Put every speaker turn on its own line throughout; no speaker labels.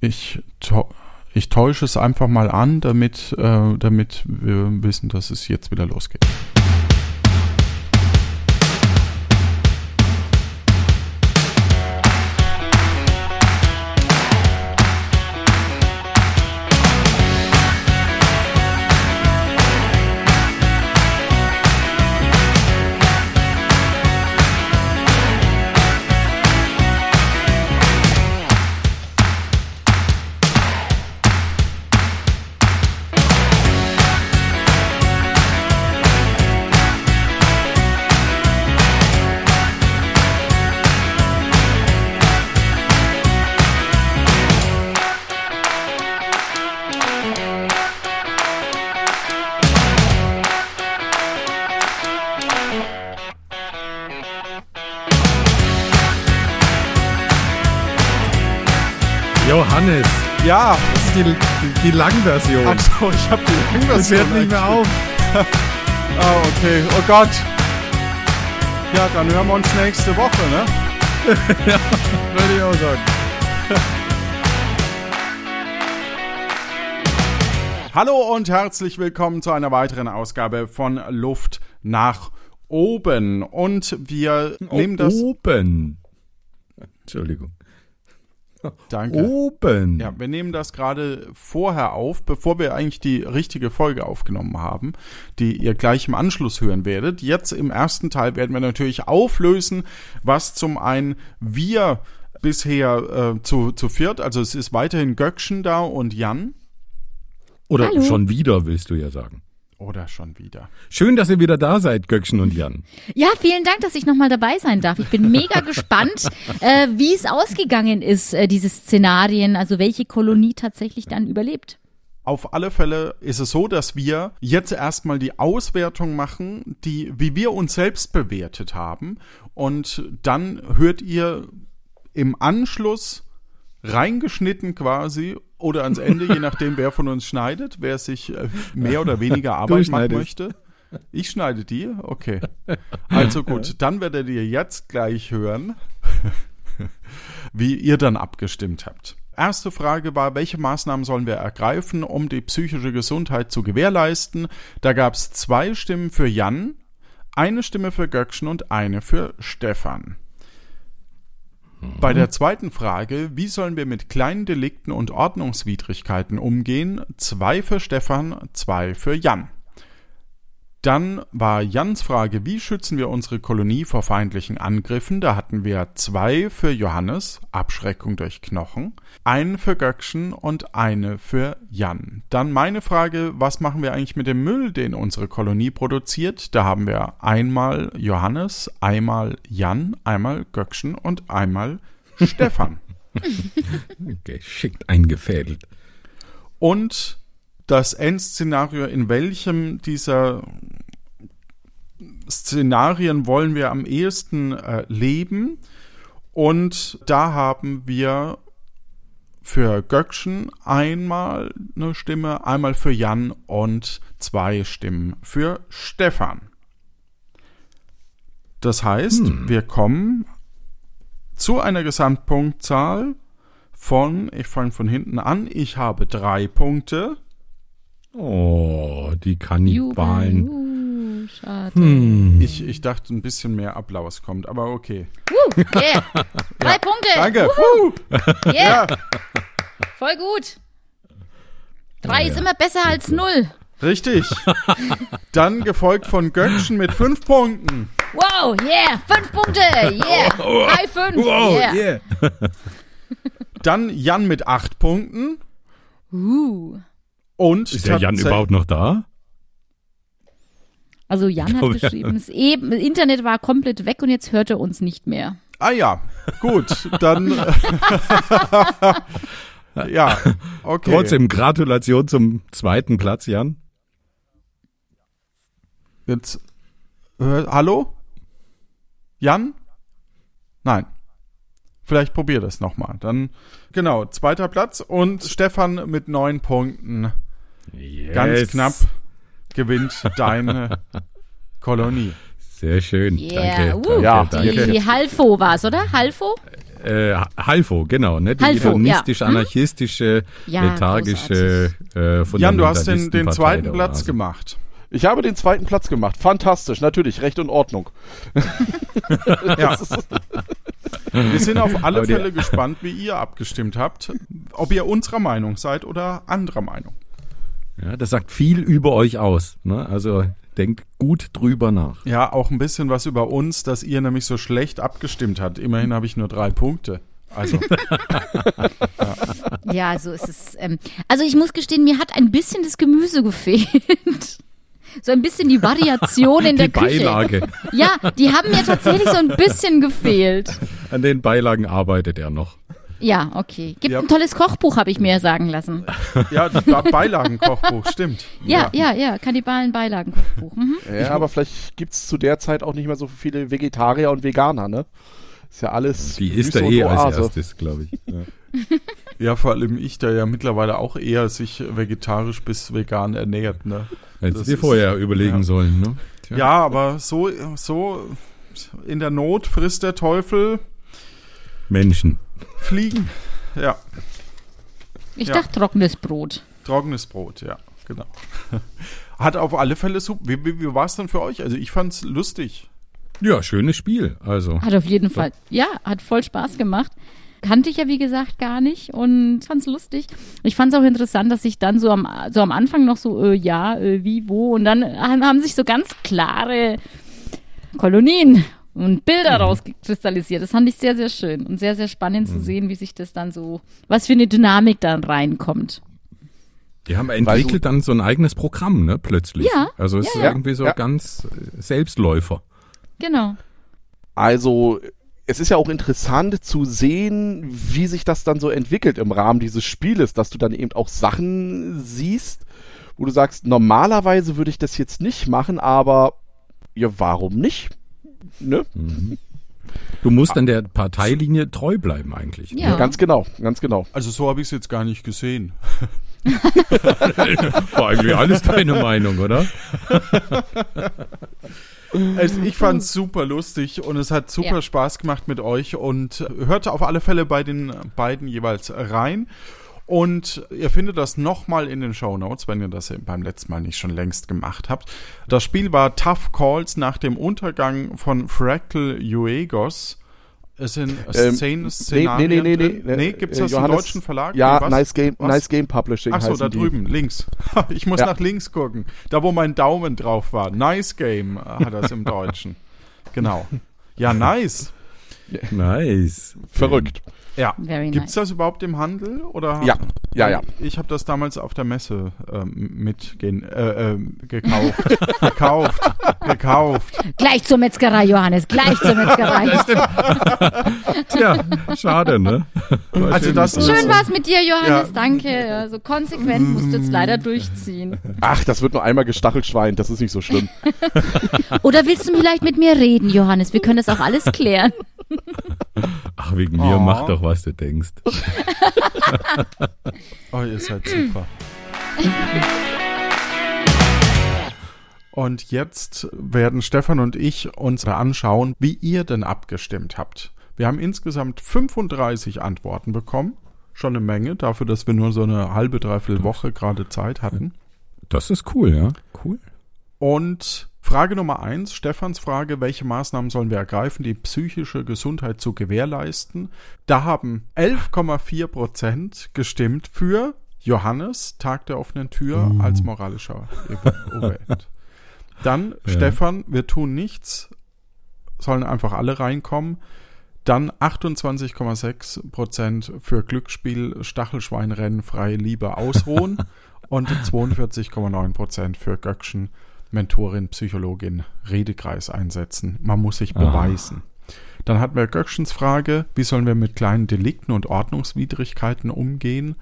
Ich, ich täusche es einfach mal an, damit, äh, damit wir wissen, dass es jetzt wieder losgeht.
Die, Langversion.
Achso, ich habe die Langversion.
Das hört nicht mehr auf.
ah, okay. Oh Gott. Ja, dann hören wir uns nächste Woche, ne?
ja, würde ich auch sagen.
Hallo und herzlich willkommen zu einer weiteren Ausgabe von Luft nach oben. Und wir nehmen das.
Oben. Entschuldigung.
Danke.
Oben.
Ja, wir nehmen das gerade vorher auf, bevor wir eigentlich die richtige Folge aufgenommen haben, die ihr gleich im Anschluss hören werdet. Jetzt im ersten Teil werden wir natürlich auflösen, was zum einen wir bisher äh, zu, zu viert, also es ist weiterhin Göckchen da und Jan.
Oder
Hallo.
schon wieder, willst du ja sagen.
Oder schon wieder.
Schön, dass ihr wieder da seid, Göckchen und Jan.
Ja, vielen Dank, dass ich nochmal dabei sein darf. Ich bin mega gespannt, äh, wie es ausgegangen ist, äh, diese Szenarien, also welche Kolonie tatsächlich dann überlebt.
Auf alle Fälle ist es so, dass wir jetzt erstmal die Auswertung machen, die, wie wir uns selbst bewertet haben. Und dann hört ihr im Anschluss reingeschnitten quasi oder ans Ende, je nachdem, wer von uns schneidet, wer sich äh, mehr oder weniger Arbeit machen möchte. Ich schneide die? Okay. Also gut, dann werdet ihr jetzt gleich hören, wie ihr dann abgestimmt habt. Erste Frage war, welche Maßnahmen sollen wir ergreifen, um die psychische Gesundheit zu gewährleisten? Da gab es zwei Stimmen für Jan, eine Stimme für Göckchen und eine für Stefan. Bei der zweiten Frage, wie sollen wir mit kleinen Delikten und Ordnungswidrigkeiten umgehen? Zwei für Stefan, zwei für Jan. Dann war Jans Frage, wie schützen wir unsere Kolonie vor feindlichen Angriffen? Da hatten wir zwei für Johannes, Abschreckung durch Knochen, einen für Göckchen und eine für Jan. Dann meine Frage, was machen wir eigentlich mit dem Müll, den unsere Kolonie produziert? Da haben wir einmal Johannes, einmal Jan, einmal Göckchen und einmal Stefan.
Geschickt eingefädelt.
Und das Endszenario, in welchem dieser Szenarien wollen wir am ehesten äh, leben. Und da haben wir für Göckchen einmal eine Stimme, einmal für Jan und zwei Stimmen für Stefan. Das heißt, wir kommen zu einer Gesamtpunktzahl von, ich fange von hinten an, ich habe drei Punkte.
Oh, die Kannibalen.
Juhu, schade.
Hm.
Ich, ich dachte, ein bisschen mehr Applaus kommt, aber okay.
Uh, yeah. Drei Punkte.
Danke. Puh.
Yeah. Voll gut. Drei ist immer besser als null.
Richtig. Dann gefolgt von Göckchen mit fünf Punkten.
Wow, yeah. Fünf Punkte. Yeah. High fünf.
Wow,
yeah.
yeah.
Dann Jan mit acht Punkten.
Uh.
Und
Ist der Jan überhaupt noch da?
Also Jan hat
ja.
geschrieben, das E- das Internet war komplett weg und jetzt hört er uns nicht mehr.
Ah ja, gut. Dann. ja, okay.
Trotzdem Gratulation zum zweiten Platz, Jan.
Jetzt. Äh, hallo? Jan? Nein. Vielleicht probier das nochmal. Dann, genau, zweiter Platz und Stefan mit neun Punkten.
Yes.
Ganz knapp gewinnt deine Kolonie.
Sehr schön.
Yeah.
Danke.
Uh,
danke,
Ja,
danke.
Die Halfo war es, oder? Halfo?
Äh, Halfo, genau, ne? Die
Halfo,
hedonistisch-anarchistische,
Ja,
lethargische, äh,
Jan, du hast den, den zweiten Platz
Oase.
gemacht.
Ich habe den zweiten Platz gemacht. Fantastisch, natürlich, Recht und Ordnung.
Ja. Wir sind auf alle
die-
Fälle gespannt, wie ihr abgestimmt habt. Ob ihr unserer Meinung seid oder anderer Meinung.
Ja, das sagt viel über euch aus. Ne? Also denkt gut drüber nach.
Ja, auch ein bisschen was über uns, dass ihr nämlich so schlecht abgestimmt habt. Immerhin habe ich nur drei Punkte. Also,
Ja, so ist es. Ähm, also ich muss gestehen, mir hat ein bisschen das Gemüse gefehlt. So ein bisschen die Variation in
Die
der Küche.
Beilage.
Ja, die haben mir tatsächlich so ein bisschen gefehlt.
An den Beilagen arbeitet er noch.
Ja, okay. Gibt
Ja.
ein tolles Kochbuch, habe ich mir sagen lassen.
ja, das war Beilagenkochbuch, stimmt.
Ja, ja, ja, Kannibalen-Beilagen-Kochbuch. Mhm.
Ja, aber vielleicht gibt's zu der Zeit auch nicht mehr so viele Vegetarier und Veganer, ne? Ist ja alles.
Die er
und
eh als erstes, glaube ich. Ja.
Ja, vor allem ich, der ja mittlerweile auch eher sich vegetarisch bis vegan ernährt. Ne?
Hättest du dir
ist-
vorher überlegen
ja.
sollen, ne? Tja.
Ja, aber so, so in der Not frisst der Teufel
Menschen.
Fliegen. Ja,
Ich
Ja.
dachte trockenes Brot.
trockenes Brot, ja, genau. Hat auf alle Fälle super. Wie, wie, wie war es denn für euch? Also ich fand's lustig.
Ja, schönes Spiel. Also.
Hat auf jeden Fall, ja, hat voll Spaß gemacht. Kannte ich ja, wie gesagt, gar nicht und fand's lustig. Ich fand's auch interessant, dass sich dann so am, so am Anfang noch so, äh, ja, äh, wie, wo und dann haben haben sich so ganz klare Kolonien und Bilder
Mhm.
rauskristallisiert. Das fand ich sehr, sehr schön und sehr, sehr spannend zu sehen, wie sich das dann so, was für eine Dynamik dann reinkommt.
Die haben entwickelt dann so ein eigenes Programm, ne, plötzlich.
Ja,
Also es ist
ja.
irgendwie so
Ja.
ganz äh, Selbstläufer.
Genau.
Also, es ist ja auch interessant zu sehen, wie sich das dann so entwickelt im Rahmen dieses Spieles, dass du dann eben auch Sachen siehst, wo du sagst, normalerweise würde ich das jetzt nicht machen, aber ja, warum nicht? Ne?
Du musst an der Parteilinie treu bleiben eigentlich.
Ja.
Ganz genau, ganz genau.
Also so habe ich es jetzt gar nicht gesehen.
War eigentlich alles deine Meinung, oder?
Also ich fand's super lustig und es hat super
Ja.
Spaß gemacht mit euch und hörte auf alle Fälle bei den beiden jeweils rein. Und ihr findet das nochmal in den Show Notes, wenn ihr das beim letzten Mal nicht schon längst gemacht habt. Das Spiel war Tough Calls nach dem Untergang von Fractal Uegos. Es sind
Ähm,
Szenen,
nee,
Szenarien
nee, nee, nee,
drin.
nee,
nee, gibt's das im
Johannes-
deutschen Verlag?
Ja,
Nee, was?
Nice Game,
Was?
Nice Game Publishing
Ach so,
heißen
da
die.
drüben, links. Ich muss
Ja.
nach links gucken. Da, wo mein Daumen drauf war. Nice Game äh, hat das im Deutschen. Genau. Ja, nice.
Nice.
Verrückt.
Ja.
Very
Gibt's
nice.
das überhaupt im Handel? Oder?
Ja, ja, ja.
Ich habe das damals auf der Messe ähm, mitgehen, äh, ähm, gekauft. gekauft. Gekauft.
Gleich zur Metzgerei, Johannes, gleich zur Metzgerei.
Tja, schade, ne? War
Also
schön
das-
mit dir.
Schön war's mit dir, Johannes,
Ja.
danke. Ja, So konsequent musst du jetzt leider durchziehen.
Ach, das wird nur einmal gestachelt Schwein, das ist nicht so schlimm.
Oder willst du vielleicht mit mir reden, Johannes? Wir können das auch alles klären.
Ach, wegen mir,
Oh.
mach doch, was du denkst.
Oh, ihr seid super. Und jetzt werden Stefan und ich uns anschauen, wie ihr denn abgestimmt habt. Wir haben insgesamt 35 Antworten bekommen. Schon eine Menge, dafür, dass wir nur so eine halbe, dreiviertel Woche gerade Zeit hatten.
Das ist cool, ja. Cool.
Und Frage Nummer eins, Stefans Frage, welche Maßnahmen sollen wir ergreifen, die psychische Gesundheit zu gewährleisten? Da haben 11,4 Prozent gestimmt für Johannes, Tag der offenen Tür, als moralischer Event. Dann Stefan, wir tun nichts, sollen einfach alle reinkommen. Dann 28,6 Prozent für Glücksspiel, Stachelschweinrennen, freie Liebe ausruhen und 42,9 Prozent für Göckchen, Mentorin, Psychologin, Redekreis einsetzen. Man muss sich beweisen. Dann hatten wir Göckchens Frage, wie sollen wir mit kleinen Delikten und Ordnungswidrigkeiten umgehen?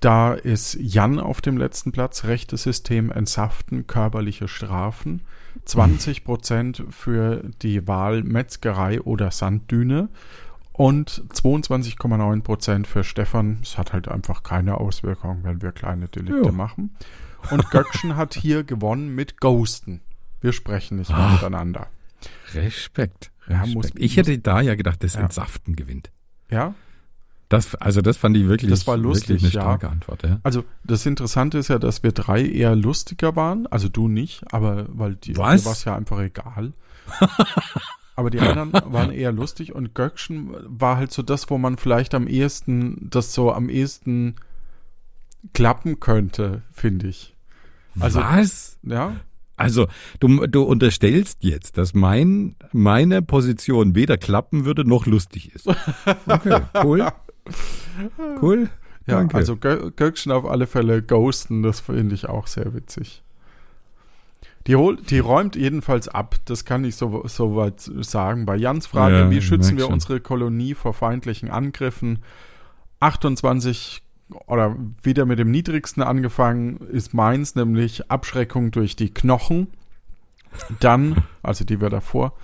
Da ist Jan auf dem letzten Platz, rechtes System entsaften, körperliche Strafen. 20 Prozent für die Wahl Metzgerei oder Sanddüne und 22,9 Prozent für Stefan. Es hat halt einfach keine Auswirkung, wenn wir kleine Delikte
Ja.
machen. Und Göckchen hat hier gewonnen mit Ghosten. Wir sprechen nicht mehr miteinander.
Respekt.
Ja,
Respekt.
muss-
ich hätte da ja gedacht, das
Ja.
Entsaften gewinnt.
Ja,
Das, also das fand ich wirklich,
Das war lustig,
eine
ja.
starke Antwort. Ja.
also das Interessante ist ja, dass wir drei eher lustiger waren. Also du nicht, aber weil die
Was?
dir war es ja einfach egal. aber die anderen waren eher lustig und Göckchen war halt so das, wo man vielleicht am ehesten, das so am ehesten klappen könnte, finde ich. Also-
Was?
Ja,
Also du, du unterstellst jetzt, dass mein, meine Position weder klappen würde noch lustig ist. Okay, cool. Cool.
ja
Danke.
also Gö Göckchen auf alle Fälle ghosten, das finde ich auch sehr witzig. Die, hol, die räumt jedenfalls ab, das kann ich so, so weit sagen. Bei Jans Frage,
Ja,
wie schützen wir
schon.
unsere Kolonie vor feindlichen Angriffen? 28 oder wieder mit dem niedrigsten angefangen ist meins, nämlich Abschreckung durch die Knochen. Dann, also die wir davor,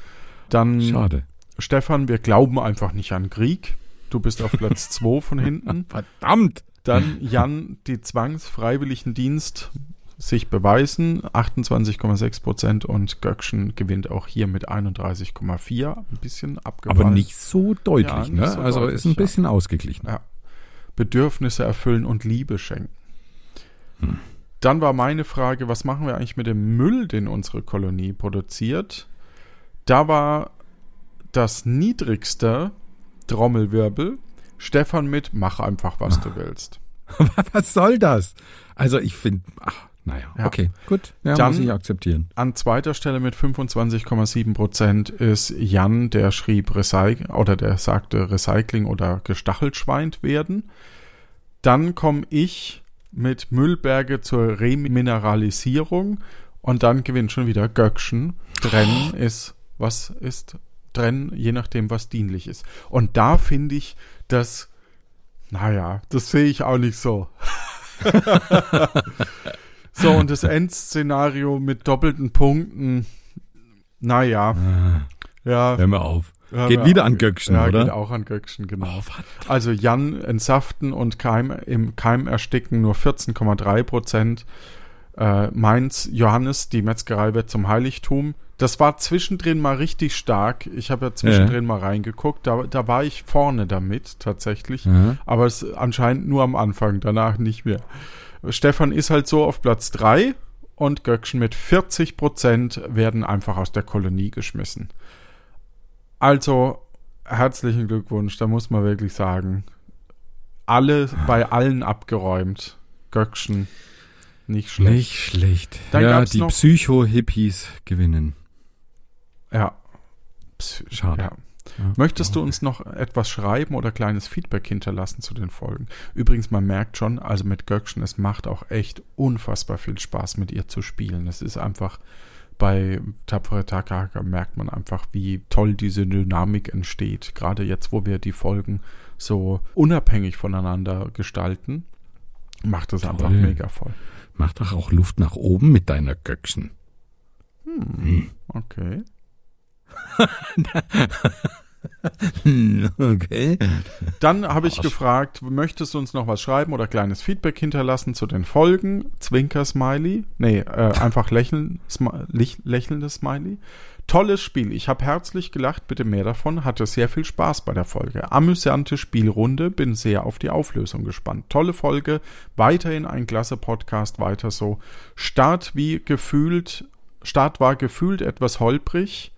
dann
Schade.
Stefan, wir glauben einfach nicht an Krieg. Du bist auf Platz 2 von hinten.
Verdammt.
Dann Jan, die zwangsfreiwilligen Dienst sich beweisen, 28,6 Prozent und Göckchen gewinnt auch hier mit 31,4, ein bisschen abgefallen.
Aber nicht so deutlich,
Ja, nicht
ne?
so
also
deutlich,
ist ein
ja.
bisschen ausgeglichen.
Ja. Bedürfnisse erfüllen und Liebe schenken.
Hm.
Dann war meine Frage, was machen wir eigentlich mit dem Müll, den unsere Kolonie produziert? Da war das niedrigste Trommelwirbel Stefan mit, mach einfach, was du willst.
Was soll das? Also ich finde, naja,
Ja.
okay, gut. Ja,
Dann-
muss ich akzeptieren.
An zweiter Stelle mit 25,7 Prozent ist Jan, der schrieb Recyc oder der sagte Recycling oder Gestachelschweint werden. Dann komme ich mit Müllberge zur Remineralisierung und dann gewinnt schon wieder Göckchen. Trennen ist, was ist trennen, je nachdem, was dienlich ist. Und da finde ich, dass, naja, das sehe ich auch nicht so. so, und das Endszenario mit doppelten Punkten, naja, ja.
Hör mal auf.
hör
Geht
mir
wieder
auf.
an Göckchen,
ja,
oder?
geht auch an Göckchen, genau.
Oh.
Also Jan entsaften und Keim, im Keim ersticken nur 14,3 Prozent. Äh, Mainz, Johannes, die Metzgerei wird zum Heiligtum. Das war zwischendrin mal richtig stark. Ich habe ja zwischendrin mal reingeguckt. Da, da war ich vorne damit tatsächlich.
Ja.
Aber es anscheinend nur am Anfang, danach nicht mehr. Stefan ist halt so auf Platz 3 und Göckchen mit 40 Prozent werden einfach aus der Kolonie geschmissen. Also, herzlichen Glückwunsch, da muss man wirklich sagen. Alle, bei allen abgeräumt. Göckchen, nicht schlecht.
Nicht schlecht.
Dann
ja, die Psycho-Hippies gewinnen.
Ja. Pss,
Schade.
Ja.
Ja.
Möchtest du uns noch etwas schreiben oder kleines Feedback hinterlassen zu den Folgen? Übrigens, man merkt schon, also mit Göckchen, es macht auch echt unfassbar viel Spaß, mit ihr zu spielen. Es ist einfach, bei Tapfere Takahaka merkt man einfach, wie toll diese Dynamik entsteht. Gerade jetzt, wo wir die Folgen so unabhängig voneinander gestalten, macht es einfach mega voll.
Mach doch auch Luft nach oben mit deiner Göckchen.
Okay.
okay.
Dann habe ich gefragt, möchtest du uns noch was schreiben oder kleines Feedback hinterlassen zu den Folgen? Zwinker-Smiley. Nee, äh, einfach lächeln, smi lächelndes Smiley. Tolles Spiel. Ich habe herzlich gelacht, bitte mehr davon. Hatte sehr viel Spaß bei der Folge. Amüsante Spielrunde. Bin sehr auf die Auflösung gespannt. Tolle Folge. Weiterhin ein klasse Podcast. Weiter so. Start wie gefühlt, Start war gefühlt etwas holprig.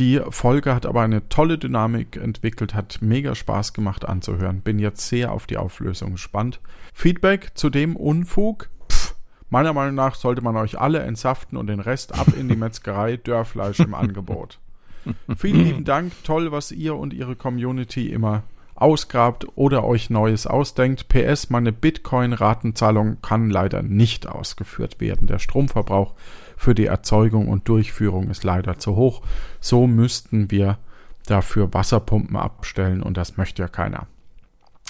Die Folge hat aber eine tolle Dynamik entwickelt, hat mega Spaß gemacht anzuhören. Bin jetzt sehr auf die Auflösung gespannt. Feedback zu dem Unfug? Pff, meiner Meinung nach sollte man euch alle entsaften und den Rest ab in die Metzgerei, Dörrfleisch im Angebot. Vielen lieben Dank, toll, was ihr und ihre Community immer ausgrabt oder euch Neues ausdenkt. PS, meine Bitcoin-Ratenzahlung kann leider nicht ausgeführt werden. Der Stromverbrauch für die Erzeugung und Durchführung ist leider zu hoch. So müssten wir dafür Wasserpumpen abstellen und das möchte ja keiner.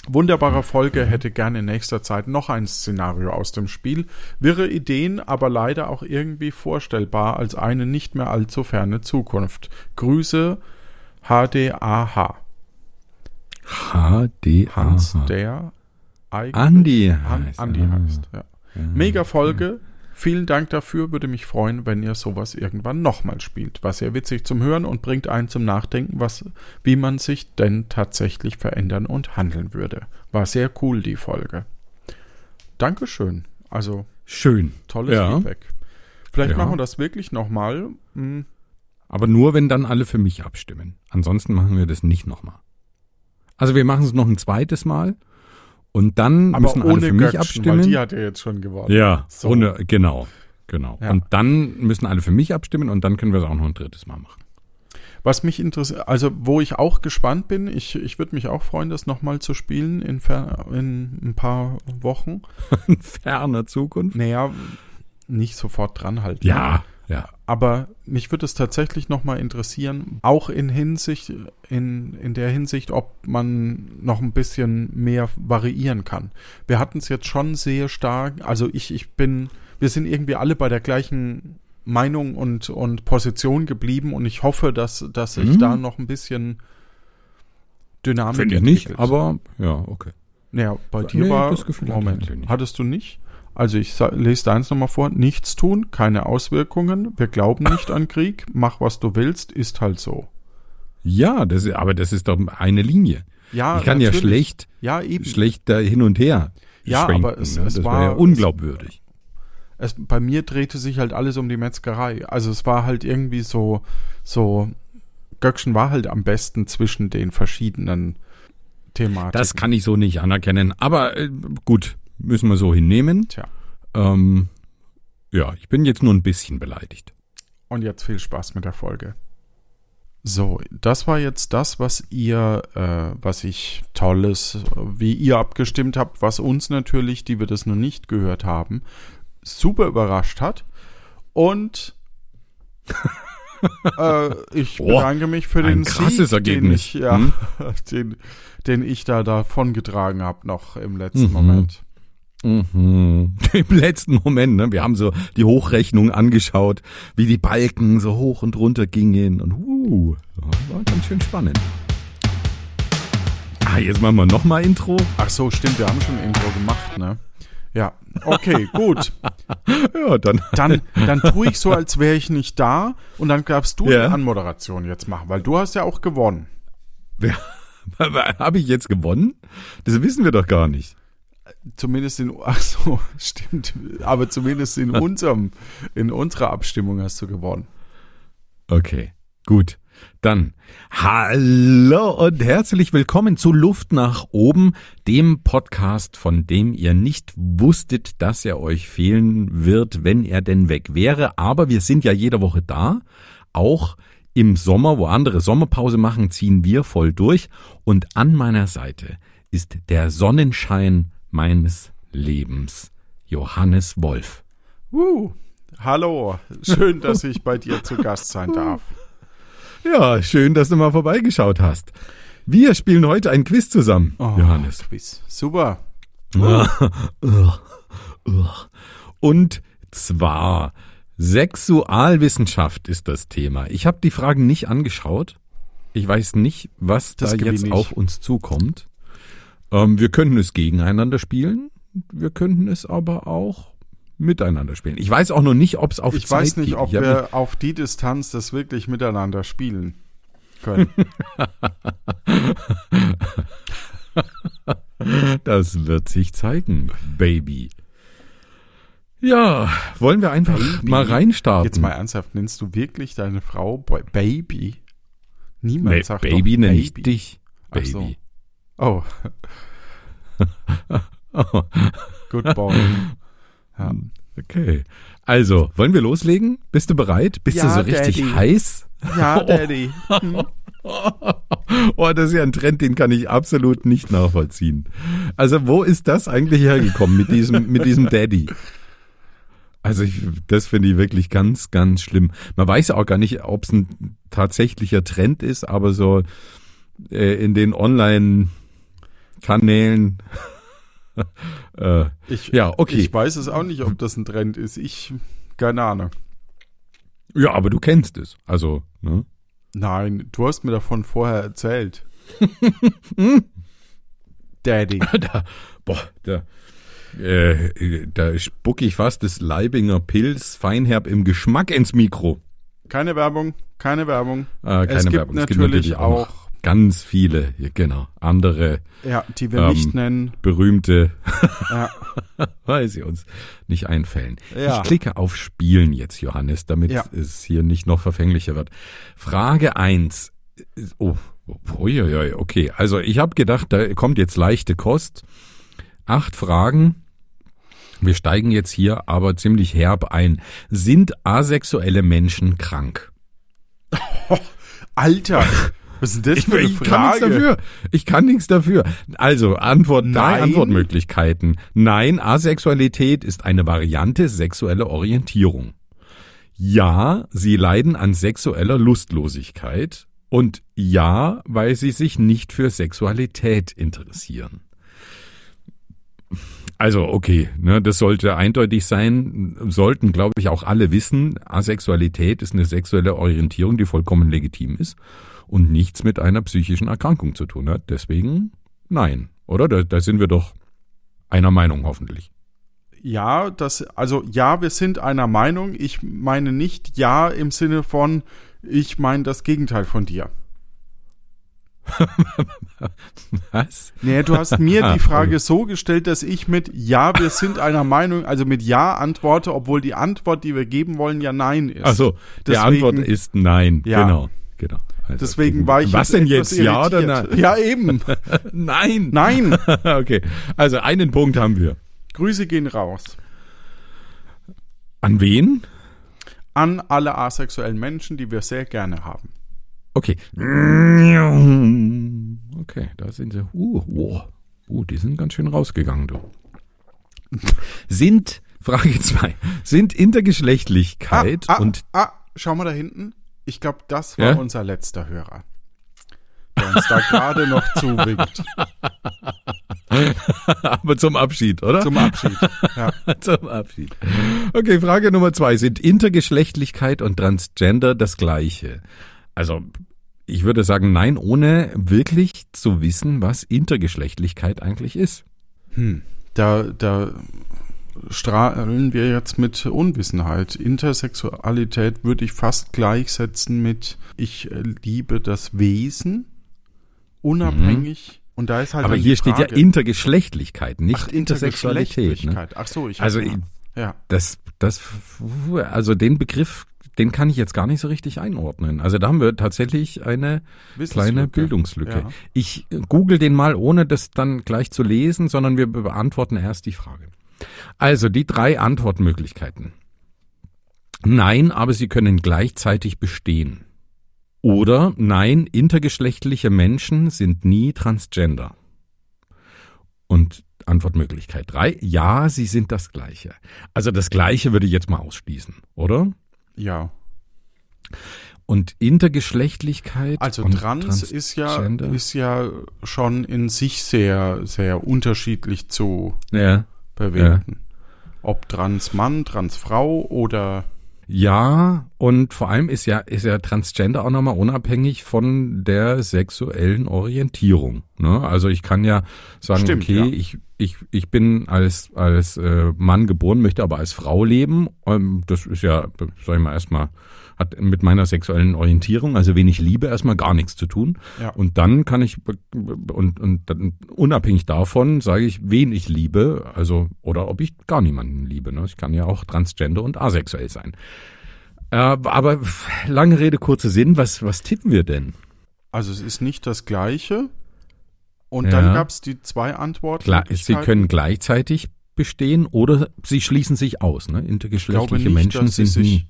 Wunderbare Folge, hätte gerne in nächster Zeit noch ein Szenario aus dem Spiel. Wirre Ideen, aber leider auch irgendwie vorstellbar als eine nicht mehr allzu ferne Zukunft. Grüße HDAH.
HD
Hans der Eig-
Andi heißt
Andi heißt. Ja. Mega Folge. Vielen Dank dafür, würde mich freuen, wenn ihr sowas irgendwann nochmal spielt. War sehr witzig zum Hören und bringt einen zum Nachdenken, was, wie man sich denn tatsächlich verändern und handeln würde. War sehr cool, die Folge. Dankeschön. Also,
Schön.
tolles
Ja.
Feedback. Vielleicht
Ja.
machen wir das wirklich nochmal. Hm,
Aber nur, wenn dann alle für mich abstimmen. Ansonsten machen wir das nicht nochmal. Also wir machen es noch ein zweites Mal und dann
Aber
müssen alle für mich
Göckchen,
abstimmen.
weil die hat ja jetzt schon gewonnen.
ja,
So.
ohne, genau, genau.
Ja.
Und dann müssen alle für mich abstimmen und dann können wir es auch noch ein drittes Mal machen.
Was mich interessiert, also wo ich auch gespannt bin, ich, ich würde mich auch freuen, das nochmal zu spielen in, in ein paar Wochen.
In ferner Zukunft.
Naja, nicht sofort dran halten.
Ja, ja.
Aber mich würde es tatsächlich nochmal interessieren, auch in Hinsicht, in, in der Hinsicht, ob man noch ein bisschen mehr variieren kann. Wir hatten es jetzt schon sehr stark, also ich, ich bin, wir sind irgendwie alle bei der gleichen Meinung und, und Position geblieben und ich hoffe, dass, dass sich
Mhm.
da noch ein bisschen Dynamik
Finde ich nicht,
entwickelt.
aber ja, okay.
Naja, bei dir
Nee,
war, Moment,
nicht.
hattest du nicht? Also ich lese deins nochmal vor. Nichts tun, keine Auswirkungen. Wir glauben nicht an Krieg. Mach, was du willst, ist halt so.
Ja, das ist, aber das ist doch eine Linie.
Ja,
ich kann ja
natürlich.
schlecht,
Ja, eben.
schlecht da hin und her.
Ja,
schwenken,
aber es-
ne?
es
das
war-
war ja unglaubwürdig.
Es, bei mir drehte sich halt alles um die Metzgerei. Also es war halt irgendwie so, so, Göckchen war halt am besten zwischen den verschiedenen Thematiken.
Das kann ich so nicht anerkennen. Aber äh, gut, müssen wir so hinnehmen.
Tja.
Ähm, ja, ich bin jetzt nur ein bisschen beleidigt.
Und jetzt viel Spaß mit der Folge. So, das war jetzt das, was ihr, äh, was ich tolles, wie ihr abgestimmt habt, was uns natürlich, die wir das noch nicht gehört haben, super überrascht hat. Und äh, ich bedanke mich für den
krasses
Sieg, den ich, ja,
Hm?
den, den ich da davongetragen habe noch im letzten
Mhm.
Moment.
Mhm. Im letzten Moment, ne? Wir haben so die Hochrechnung angeschaut, wie die Balken so hoch und runter gingen und uh, war ganz schön spannend. Ah, jetzt machen wir nochmal Intro.
Ach so, stimmt, wir haben schon ein Intro gemacht, ne? Ja, okay, gut.
Ja, dann.
dann, dann tue ich so, als wäre ich nicht da und dann darfst du
Ja.
die Anmoderation jetzt machen, weil du hast ja auch gewonnen.
Habe ich jetzt gewonnen? Das wissen wir doch gar nicht.
Zumindest in, ach so, stimmt, aber zumindest in unserem, in unserer Abstimmung hast du gewonnen.
Okay, gut. Dann hallo und herzlich willkommen zu Luft nach oben, dem Podcast, von dem ihr nicht wusstet, dass er euch fehlen wird, wenn er denn weg wäre. Aber wir sind ja jede Woche da, auch im Sommer, wo andere Sommerpause machen, ziehen wir voll durch. Und an meiner Seite ist der Sonnenschein meines Lebens, Johannes Wolf.
Uh, hallo, schön, dass ich bei dir zu Gast sein darf.
Ja, schön, dass du mal vorbeigeschaut hast. Wir spielen heute ein Quiz zusammen,
Oh,
Johannes.
Quiz. Super.
Und zwar Sexualwissenschaft ist das Thema. Ich habe die Fragen nicht angeschaut. Ich weiß nicht, was
Das
da jetzt auf uns zukommt. Ähm, wir könnten es gegeneinander spielen. Wir könnten es aber auch miteinander spielen. Ich weiß auch noch nicht, ob es auf
Ich
Zeit
weiß nicht,
geht.
ob
Ich
wir auf die Distanz das wirklich miteinander spielen können.
Das wird sich zeigen, Baby. Ja, wollen wir einfach
Baby?
mal reinstarten?
Jetzt mal ernsthaft, nennst du wirklich deine Frau Boy- Baby? Niemand
nee,
sagt
Baby
doch
nenne ich dich.
Ach so. Oh,
Oh,
good boy. Ja.
okay. Also, wollen wir loslegen? Bist du bereit? Bist
Ja,
du so richtig
Daddy.
heiß?
Ja, Daddy.
Oh, das ist ja ein Trend, den kann ich absolut nicht nachvollziehen. Also, wo ist das eigentlich hergekommen mit diesem, mit diesem Daddy? Also, ich, das finde ich wirklich ganz, ganz schlimm. Man weiß auch gar nicht, ob es ein tatsächlicher Trend ist, aber so äh, in den Online-Kanälen. äh,
Ich,
Ja, okay.
Ich weiß es auch nicht, ob das ein Trend ist. Ich, keine Ahnung.
ja, aber du kennst es. Also, ne?
Nein, du hast mir davon vorher erzählt. Daddy.
da, boah, da, Äh, da spucke ich fast das Leibinger Pilz Feinherb im Geschmack ins Mikro.
Keine Werbung, keine Werbung.
Äh, keine
es gibt
Werbung.
natürlich auch,
noch ganz viele, genau, andere
ja, die wir
Ähm,
nicht nennen.
berühmte,
Ja,
weil sie uns nicht einfällen.
Ja.
Ich klicke auf Spielen jetzt, Johannes, damit
Ja.
es hier nicht noch verfänglicher wird. Frage eins. Oh, uiuiui, okay. Also ich habe gedacht, da kommt jetzt leichte Kost. Acht Fragen. Wir steigen jetzt hier aber ziemlich herb ein. Sind asexuelle Menschen krank?
Alter, was ist denn das
Ich,
für eine
ich kann nichts
Frage?
dafür. Ich kann nichts dafür. Also, Antwort, drei. Antwortmöglichkeiten. Nein, Asexualität ist eine Variante sexueller Orientierung. Ja, sie leiden an sexueller Lustlosigkeit. Und ja, weil sie sich nicht für Sexualität interessieren. Also, okay, ne, das sollte eindeutig sein, sollten, glaube ich, auch alle wissen, Asexualität ist eine sexuelle Orientierung, die vollkommen legitim ist und nichts mit einer psychischen Erkrankung zu tun hat. Deswegen nein, oder? Da, da sind wir doch einer Meinung hoffentlich.
Ja, das, also ja, wir sind einer Meinung. Ich meine nicht ja im Sinne von, ich meine das Gegenteil von dir.
Was?
Nee, du hast mir die Frage so gestellt, dass ich mit Ja, wir sind einer Meinung, also mit Ja antworte, obwohl die Antwort, die wir geben wollen, ja Nein ist.
Also, die Antwort ist nein.
Ja.
Genau, genau. Also,
Deswegen war ich
Was denn
etwas
jetzt? Ja oder
irritiert.
nein?
Ja, eben.
Nein.
Nein.
okay. Also einen Punkt haben wir.
Grüße gehen raus
An wen?
an alle asexuellen Menschen, die wir sehr gerne haben.
Okay. Okay, da sind sie. Uh, wow. uh, die sind ganz schön rausgegangen, du. Sind, Frage zwei sind Intergeschlechtlichkeit
ah, ah,
und
ah, schau mal da hinten. Ich glaube, das war
Ja?
unser letzter Hörer. Der uns da gerade noch zuwinkt.
aber zum Abschied, oder?
Zum Abschied. Ja.
Zum Abschied. Okay, Frage Nummer zwei. Sind Intergeschlechtlichkeit und Transgender das gleiche? Also, ich würde sagen, nein, ohne wirklich zu wissen, was Intergeschlechtlichkeit eigentlich ist.
Hm. Da, da strahlen wir jetzt mit Unwissenheit. Intersexualität würde ich fast gleichsetzen mit ich äh, liebe das Wesen, unabhängig. Und da ist halt
Aber hier
die
steht ja
Frage,
Itergeschlechtlichkeit, nicht
Ach,
Intersexualität. Ne?
Intergeschlechtlichkeit. Ach so, ich
Also, ich-
ja.
Das, das, also den Begriff, den kann ich jetzt gar nicht so richtig einordnen. Also da haben wir tatsächlich eine kleine. Bildungslücke.
Ja.
Ich google den mal, ohne das dann gleich zu lesen, sondern wir beantworten erst die Frage. Also die drei Antwortmöglichkeiten. Nein, aber sie können gleichzeitig bestehen. Oder nein, intergeschlechtliche Menschen sind nie transgender. Und Antwortmöglichkeit drei, ja, sie sind das Gleiche. Also das Gleiche würde ich jetzt mal ausschließen, oder?
Ja.
Und Intergeschlechtlichkeit.
Also
und
trans ist ja, ist ja schon in sich sehr, sehr unterschiedlich zu
Ja.
Bewerten. Ob trans Mann, trans Frau oder
Ja, und vor allem ist ja, ist ja Transgender auch nochmal unabhängig von der sexuellen Orientierung. Ne? Also ich kann ja sagen,
Stimmt,
okay,
ja.
ich, ich, ich bin als, als äh, Mann geboren, möchte aber als Frau leben. Ähm, das ist ja, sag ich mal, erstmal, hat mit meiner sexuellen Orientierung, also wen ich liebe, erstmal gar nichts zu tun.
Ja.
Und dann kann ich, und, und dann unabhängig davon sage ich, wen ich liebe, also, oder ob ich gar niemanden liebe. Ne? Ich kann ja auch transgender und asexuell sein. Äh, aber lange Rede, kurzer Sinn, was, was tippen wir denn?
Also es ist nicht das Gleiche. Und
Ja.
dann gab es die zwei Antworten.
Klar, sie können gleichzeitig bestehen oder sie schließen sich aus. Ne? Intergeschlechtliche
nicht,
Menschen
sie
sind nie.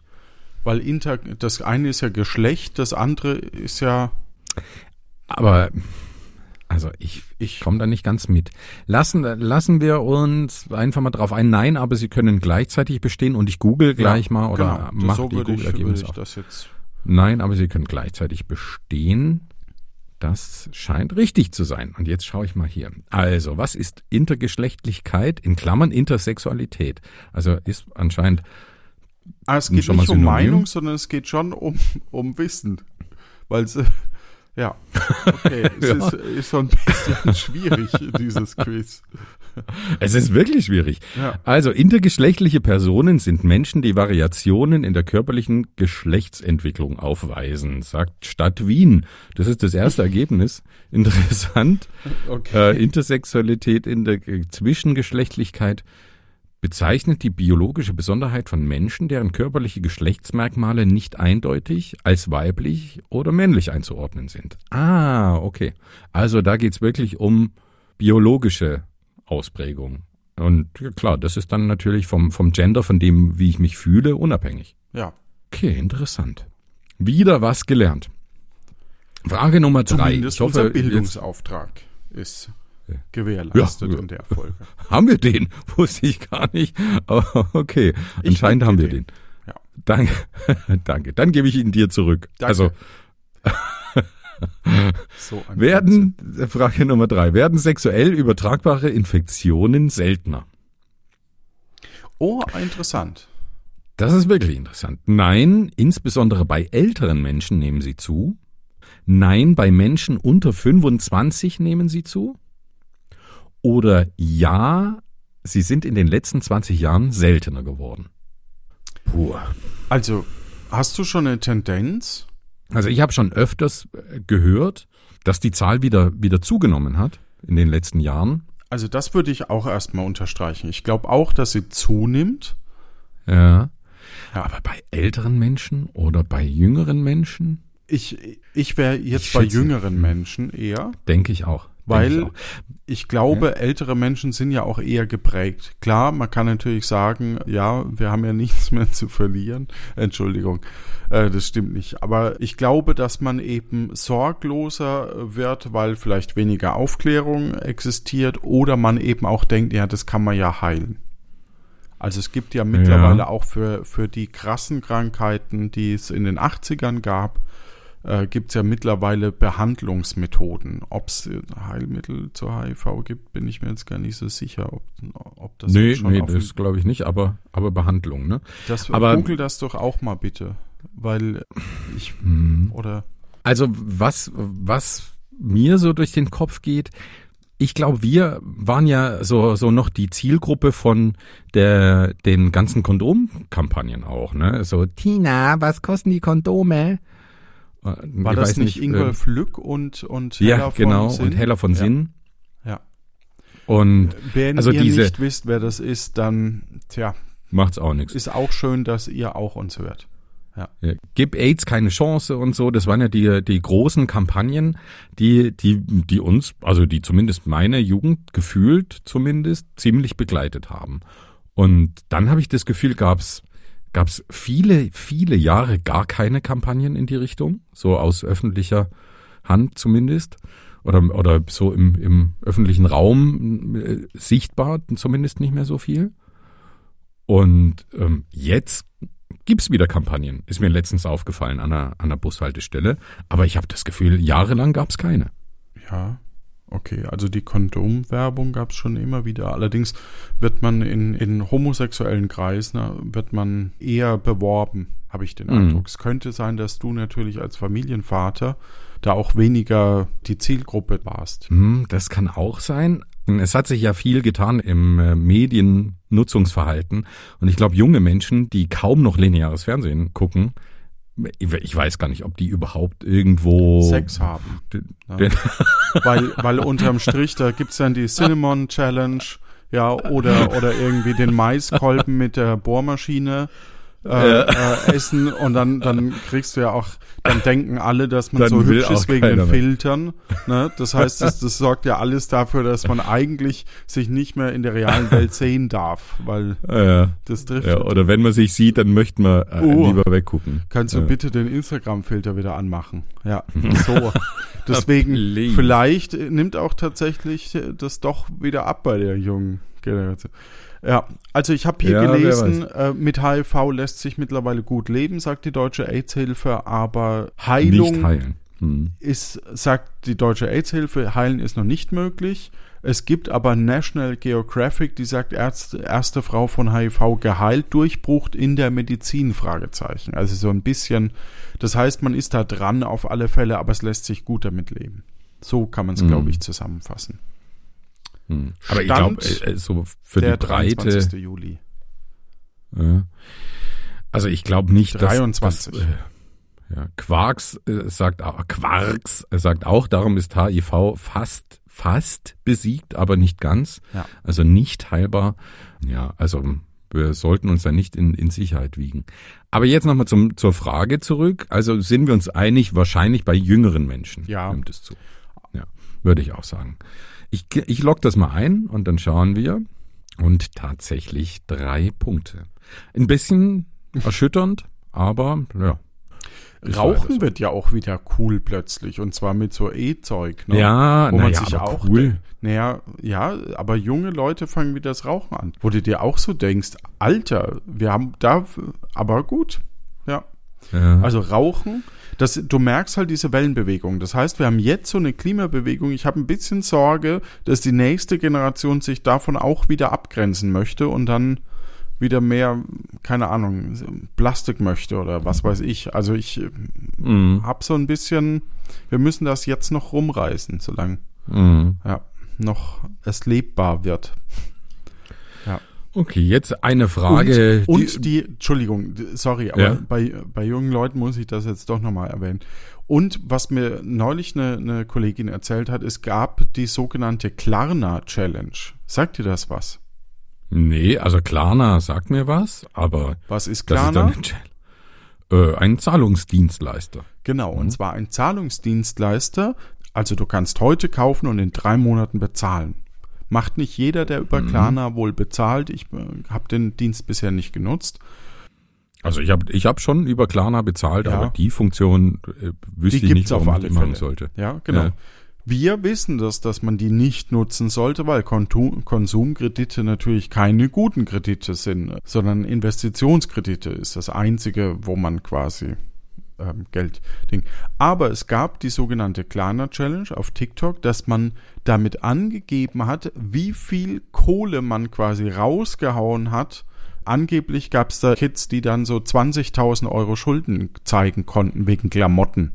Weil inter, das eine ist ja Geschlecht, das andere ist ja
Aber also ich, ich komme da nicht ganz mit. Lassen, lassen wir uns einfach mal drauf ein. Nein, aber sie können gleichzeitig bestehen und ich google gleich mal oder
genau,
mach
so
die Google-Ergebnisse. Nein, aber sie können gleichzeitig bestehen. Das scheint richtig zu sein. Und jetzt schaue ich mal hier. Also, was ist Intergeschlechtlichkeit in Klammern Intersexualität? Also ist anscheinend
Ah, es geht nicht um? Meinung, sondern es geht schon um, um Wissen. Weil es, Ja, okay. Es
Ja.
Ist, ist so ein bisschen schwierig, dieses Quiz.
Es ist wirklich schwierig.
Ja.
Also intergeschlechtliche Personen sind Menschen, die Variationen in der körperlichen Geschlechtsentwicklung aufweisen, sagt Stadt Wien. Das ist das erste Ergebnis. Interessant.
Okay.
Äh, Intersexualität in der Ge- Zwischengeschlechtlichkeit bezeichnet die biologische Besonderheit von Menschen, deren körperliche Geschlechtsmerkmale nicht eindeutig als weiblich oder männlich einzuordnen sind. Ah, okay. Also da geht's wirklich um biologische Ausprägung. Und klar, das ist dann natürlich vom, vom Gender, von dem, wie ich mich fühle, unabhängig.
Ja.
Okay, interessant. Wieder was gelernt. Frage Nummer drei.
Zumindest
ich hoffe,
unser Bildungsauftrag ist gewährleistet
Ja.
in der Folge.
haben wir den? Wusste ich gar nicht. Aber okay,
Ich
anscheinend haben wir
dir.
den.
Ja.
Danke, danke. Dann gebe ich ihn dir zurück.
Danke.
Also
So
werden, Frage Nummer drei, werden sexuell übertragbare Infektionen seltener?
Oh, interessant.
Das ist wirklich interessant. Nein, insbesondere bei älteren Menschen nehmen sie zu. Nein, bei Menschen unter 25 nehmen sie zu. Oder ja, sie sind in den letzten 20 Jahren seltener geworden. Puh.
Also, hast du schon eine Tendenz?
Also ich habe schon öfters äh, gehört, dass die Zahl wieder, wieder zugenommen hat in den letzten Jahren.
Also, das würde ich auch erstmal unterstreichen. Ich glaube auch, dass sie zunimmt.
Ja.
Ja.
Aber bei älteren Menschen oder bei jüngeren Menschen
Ich, ich wäre jetzt
Ich
bei
schätze-
jüngeren Menschen eher,
denke ich auch.
Weil
ich
glaube, ältere Menschen sind ja auch eher geprägt. Klar, man kann natürlich sagen, ja, wir haben ja nichts mehr zu verlieren. Entschuldigung, äh, das stimmt nicht. Aber ich glaube, dass man eben sorgloser wird, weil vielleicht weniger Aufklärung existiert oder man eben auch denkt, ja, das kann man ja heilen. Also es gibt ja mittlerweile auch für, für die krassen Krankheiten, die es in den 80ern gab, äh, gibt es ja mittlerweile Behandlungsmethoden. Ob es Heilmittel zur HIV gibt, bin ich mir jetzt gar nicht so sicher, ob, ob das
nee,
schon
nee, das glaube ich nicht, aber, aber Behandlung, ne?
das
aber-
Google das doch auch mal bitte, weil ich
Mhm.
oder
Also was, was mir so durch den Kopf geht, ich glaube, wir waren ja so, so noch die Zielgruppe von der, den ganzen Kondomkampagnen auch, ne? So, Tina, was kosten die Kondome? Äh,
war
ich
das
weiß
nicht
äh,
Ingolf Lück und und
Ja,
Hella von
genau,
Sinn?
und Heller von
Ja.
Sinn.
Ja.
Und
Wenn
Also
ihr
diese-
nicht wisst, wer das ist, dann tja,
macht's auch nichts.
ist auch schön, dass ihr auch uns hört.
Ja, gib AIDS keine Chance und so. Das waren ja die, die großen Kampagnen, die, die, die uns, also die zumindest meine Jugend gefühlt zumindest ziemlich begleitet haben. Und dann habe ich das Gefühl, gab's gab's viele, viele Jahre gar keine Kampagnen in die Richtung, so aus öffentlicher Hand zumindest. Oder, oder so im, im öffentlichen Raum äh, sichtbar, zumindest nicht mehr so viel. Und ähm, jetzt gibt's wieder Kampagnen. Ist mir letztens aufgefallen an einer, an einer Bushaltestelle. Aber ich habe das Gefühl, jahrelang gab's keine.
Ja, okay. Also die Kondomwerbung gab es schon immer wieder. Allerdings wird man in, in homosexuellen Kreisen na, wird man eher beworben, habe ich den
Mhm.
Eindruck. Es könnte sein, dass du natürlich als Familienvater da auch weniger die Zielgruppe warst.
Hm, das kann auch sein. Es hat sich ja viel getan im äh, Mediennutzungsverhalten. Und ich glaube, junge Menschen, die kaum noch lineares Fernsehen gucken, ich weiß gar nicht, ob die überhaupt irgendwo
Sex haben. Ja.
den-
weil, weil unterm Strich, da gibt's dann die Cinnamon Challenge, ja, oder, oder irgendwie den Maiskolben mit der Bohrmaschine äh, äh, essen und dann, dann kriegst du ja auch, dann denken alle, dass man
Dann
so hübsch ist wegen den
mehr.
Filtern. Ne? Das heißt, das, das sorgt ja alles dafür, dass man eigentlich sich nicht mehr in der realen Welt sehen darf, weil
äh,
das trifft.
ja, oder wenn man sich sieht, dann möchte man äh,
Oh.
lieber weggucken.
Kannst du
Ja.
bitte den Instagram-Filter wieder anmachen? Ja, so. Deswegen, vielleicht nimmt auch tatsächlich das doch wieder ab bei der jungen Generation. Ja, also ich habe hier
Ja,
gelesen, äh, mit HIV lässt sich mittlerweile gut leben, sagt die Deutsche AIDS-Hilfe, aber Heilung.
Hm.
ist, sagt die Deutsche AIDS-Hilfe, heilen ist noch nicht möglich. Es gibt aber National Geographic, die sagt, erste, erste Frau von HIV geheilt, Durchbruch in der Medizin, Fragezeichen. Also so ein bisschen, das heißt, man ist da dran auf alle Fälle, aber es lässt sich gut damit leben. So kann man es,
Mhm.
glaube ich, zusammenfassen.
Hm. Aber ich glaube,
Stand
äh, so für die Breite,
23. Juli.
Ja. Also ich glaube nicht, dass,
23.
dass äh, ja, Quarks äh, sagt auch, Quarks äh, sagt auch, darum ist HIV fast fast besiegt, aber nicht ganz.
Ja.
Also nicht heilbar. Ja, also wir sollten uns da nicht in, in Sicherheit wiegen. Aber jetzt nochmal zur Frage zurück. Also sind wir uns einig, wahrscheinlich bei jüngeren Menschen
Ja.
nimmt es zu. Ja, würde ich auch sagen. Ich, ich log das mal ein und dann schauen wir. Und tatsächlich drei Punkte. Ein bisschen erschütternd, aber ja.
Rauchen
so.
wird ja auch wieder cool plötzlich und zwar mit so E-Zeug. Ne?
Ja,
wo man
naja,
sich
aber
auch
cool.
Naja, ja, aber junge Leute fangen wieder das Rauchen an. Wo du dir auch so denkst, Alter, wir haben da, aber gut. Ja.
Ja.
Also Rauchen, das, du merkst halt diese Wellenbewegung. Das heißt, wir haben jetzt so eine Klimabewegung. Ich habe ein bisschen Sorge, dass die nächste Generation sich davon auch wieder abgrenzen möchte und dann wieder mehr, keine Ahnung, Plastik möchte oder was weiß ich. Also ich
Mhm.
habe so ein bisschen, wir müssen das jetzt noch rumreißen, solange
Mhm.
ja, noch es lebbar wird.
Okay, jetzt eine Frage.
und, und die, Entschuldigung, d- sorry, aber
Ja.
bei, bei jungen Leuten muss ich das jetzt doch nochmal erwähnen. Und was mir neulich eine, eine Kollegin erzählt hat, es gab die sogenannte Klarna Challenge. Sagt dir das was?
nee, also Klarna sagt mir was, aber
Was ist Klarna?
äh, ein Zahlungsdienstleister.
Genau, und zwar ein Zahlungsdienstleister. Also du kannst heute kaufen und in drei Monaten bezahlen. Macht nicht jeder, der über Klarna wohl bezahlt. Ich äh, habe den Dienst bisher nicht genutzt.
Also ich habe ich hab schon über Klarna bezahlt,
Ja.
aber die Funktion äh, wüsste
Die
ich nicht,
auf
warum
alle
ich machen sollte.
Ja, genau.
Ja.
Wir wissen das, dass man die nicht nutzen sollte, weil Konsumkredite natürlich keine guten Kredite sind, sondern Investitionskredite ist das einzige, wo man quasi ähm, Geld ding. Aber es gab die sogenannte Klarna Challenge auf TikTok, dass man damit angegeben hat, wie viel Kohle man quasi rausgehauen hat. Angeblich gab es da Kids, die dann so 20.000 Euro Schulden zeigen konnten wegen Klamotten.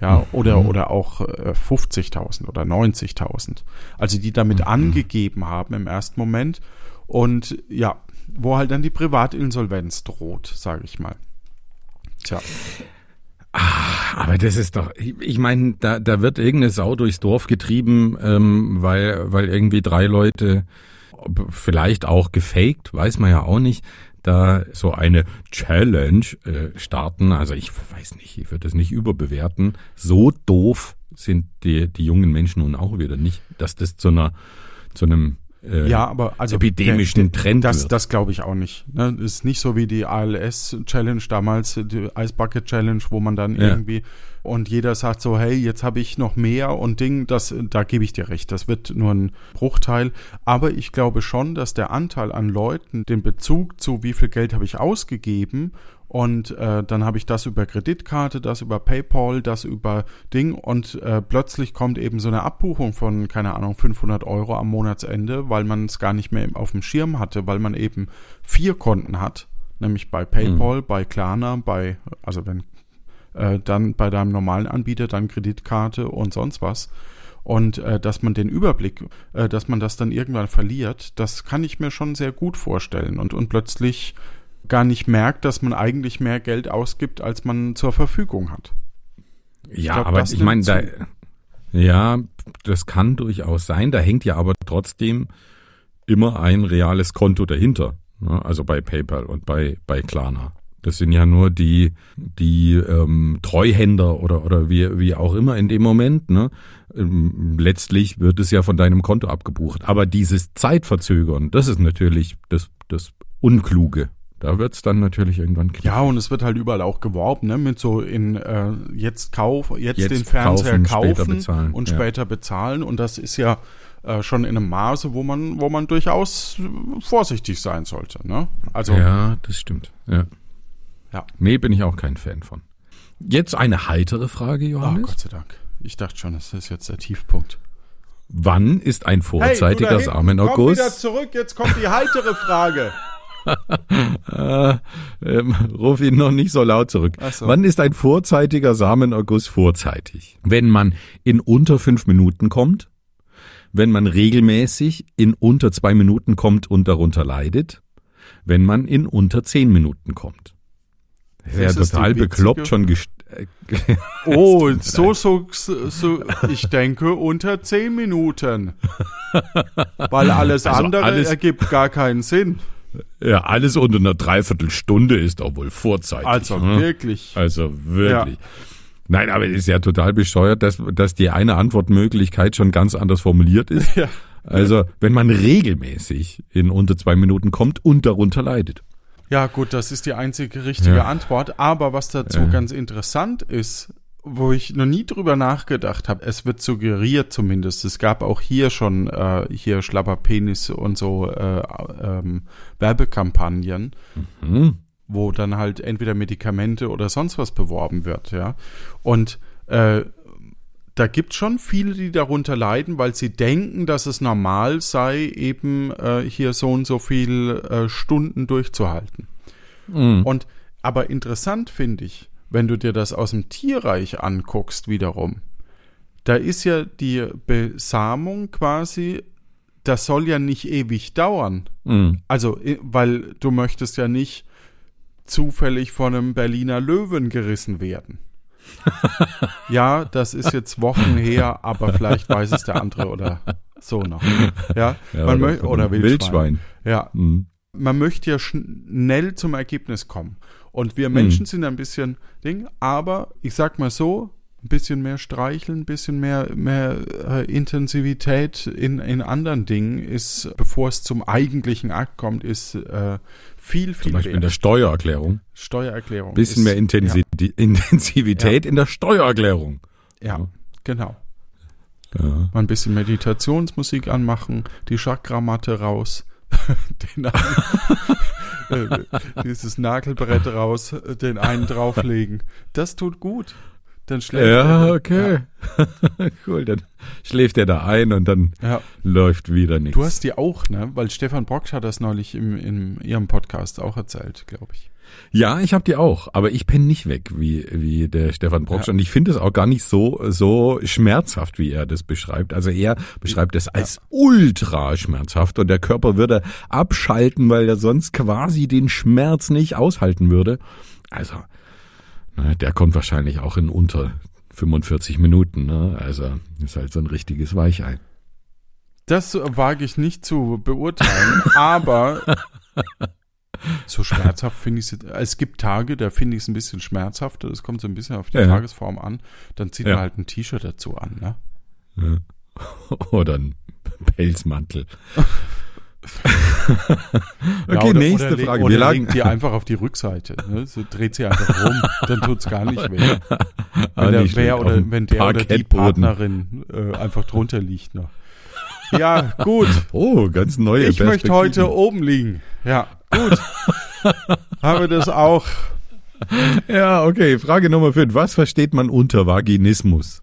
Ja, oder, oder auch äh, 50.000 oder 90.000. Also die damit angegeben haben im ersten Moment. Und ja, wo halt dann die Privatinsolvenz droht, sage ich mal. Tja,
Aber das ist doch, ich, ich meine, da, da wird irgendeine Sau durchs Dorf getrieben, ähm, weil, weil irgendwie drei Leute, vielleicht auch gefaked, weiß man ja auch nicht, da so eine Challenge äh, starten. Also ich weiß nicht, ich würde das nicht überbewerten. So doof sind die, die jungen Menschen nun auch wieder nicht, dass das zu einer, zu einem äh,
ja, aber also
epidemischen Trend
Das,
wird.
das glaube ich auch nicht. Ne? Das ist nicht so wie die ALS-Challenge damals, die Ice Bucket Challenge, wo man dann
Ja.
irgendwie und jeder sagt so, hey, jetzt habe ich noch mehr und Ding, das, da gebe ich dir recht. Das wird nur ein Bruchteil. Aber ich glaube schon, dass der Anteil an Leuten, den Bezug zu wie viel Geld habe ich ausgegeben und äh, dann habe ich das über Kreditkarte, das über PayPal, das über Ding und äh, plötzlich kommt eben so eine Abbuchung von, keine Ahnung, 500 Euro am Monatsende, weil man es gar nicht mehr auf dem Schirm hatte, weil man eben vier Konten hat, nämlich bei PayPal, bei Klarna, bei, also wenn äh, dann bei deinem normalen Anbieter dann Kreditkarte und sonst was. Und äh, dass man den Überblick, äh, dass man das dann irgendwann verliert, das kann ich mir schon sehr gut vorstellen. Und, und plötzlich gar nicht merkt, dass man eigentlich mehr Geld ausgibt, als man zur Verfügung hat.
Ja,
glaub,
aber ich meine, da, ja, das kann durchaus sein. Da hängt ja aber trotzdem immer ein reales Konto dahinter. Ne? Also bei PayPal und bei, bei Klarna. Das sind ja nur die, die ähm, Treuhänder oder, oder wie, wie auch immer in dem Moment. Ne? Ähm, letztlich wird es ja von deinem Konto abgebucht. Aber dieses Zeitverzögern, das ist natürlich das, das Unkluge. Da wird's dann natürlich irgendwann klar.
Ja, und es wird halt überall auch geworben, ne, mit so in äh, jetzt kauf, jetzt,
Jetzt
den Fernseher
kaufen, später
kaufen
bezahlen,
und
ja.
später bezahlen. Und das ist ja äh, schon in einem Maße, wo man, wo man durchaus vorsichtig sein sollte. Ne? Also
Ja, das stimmt. Ja.
Ja.
Nee, bin ich auch kein Fan von. Jetzt eine heitere Frage,
Oh,
Johannes.
Gott sei Dank. Ich dachte schon, das ist jetzt der Tiefpunkt.
Wann ist ein
Hey,
vorzeitiger
da hinten, Komm wieder
Samenerguss?
zurück, jetzt kommt die heitere Frage.
Äh, ähm, ruf ihn noch nicht so laut zurück.
So.
Wann ist ein vorzeitiger Samenerguss vorzeitig? Wenn man in unter fünf Minuten kommt, wenn man regelmäßig in unter zwei Minuten kommt und darunter leidet, wenn man in unter zehn Minuten kommt. Das ist ja total bekloppt schon gest äh,
Oh, so, so, so, ich denke unter zehn Minuten. Weil alles
Also
andere
alles-
ergibt gar keinen Sinn.
Ja, alles unter einer Dreiviertelstunde ist auch wohl vorzeitig.
Also
ne?
wirklich.
Also wirklich. Nein, aber es ist ja total bescheuert, dass, dass die eine Antwortmöglichkeit schon ganz anders formuliert ist.
Ja.
Also, wenn man regelmäßig in unter zwei Minuten kommt und darunter leidet.
Ja, gut, das ist die einzige richtige
Ja.
Antwort. Aber was dazu
Ja.
ganz interessant ist, wo ich noch nie drüber nachgedacht habe, es wird suggeriert zumindest, es gab auch hier schon äh, hier Schlapperpenis und so äh, ähm, Werbekampagnen,
Hm.
wo dann halt entweder Medikamente oder sonst was beworben wird, ja. Und äh, da gibt schon viele, die darunter leiden, weil sie denken, dass es normal sei, eben äh, hier so und so viel äh, Stunden durchzuhalten.
Mhm.
Und aber interessant finde ich, wenn du dir das aus dem Tierreich anguckst, wiederum, da ist ja die Besamung quasi, das soll ja nicht ewig dauern.
Mhm.
Also, weil du möchtest ja nicht zufällig von einem Berliner Löwen gerissen werden. ja, das ist jetzt Wochen her, aber vielleicht weiß es der andere oder so noch. Ja,
Ja,
man
oder
oder
einem
Wildschwein. Ja,
Mhm.
man möchte ja schnell zum Ergebnis kommen. Und wir Menschen sind ein bisschen Ding, aber ich sag mal so, ein bisschen mehr streicheln, ein bisschen mehr, mehr äh, Intensivität in, in anderen Dingen ist, bevor es zum eigentlichen Akt kommt, ist äh, viel, viel
Zum Beispiel in
wert.
der Steuererklärung.
Steuererklärung.
Bisschen
ist,
mehr Intensi Intensivität in der Steuererklärung.
Ja, ja, genau.
Ja.
Mal ein bisschen Meditationsmusik anmachen, die Chakramatte raus, den dieses Nagelbrett raus, äh, den einen drauflegen. Das tut gut. Dann schläft
Ja,
er.
okay. cool, dann schläft er da ein und dann
Ja.
läuft wieder nichts.
Du hast die auch, ne? Weil Stefan Brock hat das neulich im, in ihrem Podcast auch erzählt, glaube ich.
Ja, ich habe die auch, aber ich penne nicht weg, wie, wie der Stefan Brocksch.
Ja.
Und ich finde es auch gar nicht so, so schmerzhaft, wie er das beschreibt. Also er beschreibt es als ultra schmerzhaft und der Körper würde abschalten, weil er sonst quasi den Schmerz nicht aushalten würde. Also, ne, der kommt wahrscheinlich auch in unter 45 Minuten. Ne? Also ist halt so ein richtiges Weichei.
Das wage ich nicht zu beurteilen, aber so schmerzhaft finde ich es. Es gibt Tage, da finde ich es ein bisschen schmerzhafter. Das kommt so ein bisschen auf die
Ja.
Tagesform an. Dann zieht
Ja.
man halt ein T-Shirt dazu an. Ne?
Oder ein Pelzmantel.
Ja,
okay,
oder,
nächste
oder,
Frage.
Oder
Wir lagen,
legt die einfach auf die Rückseite. Ne? So dreht sie einfach rum, dann tut's gar nicht weh. Wenn, der, wer oder, wenn der oder die. Partnerin äh, einfach drunter liegt noch. Ja, gut.
Oh, ganz neue
Ich möchte heute oben liegen. Ja, gut. Haben wir das auch.
Ja, okay. Frage Nummer 5. Was versteht man unter Vaginismus?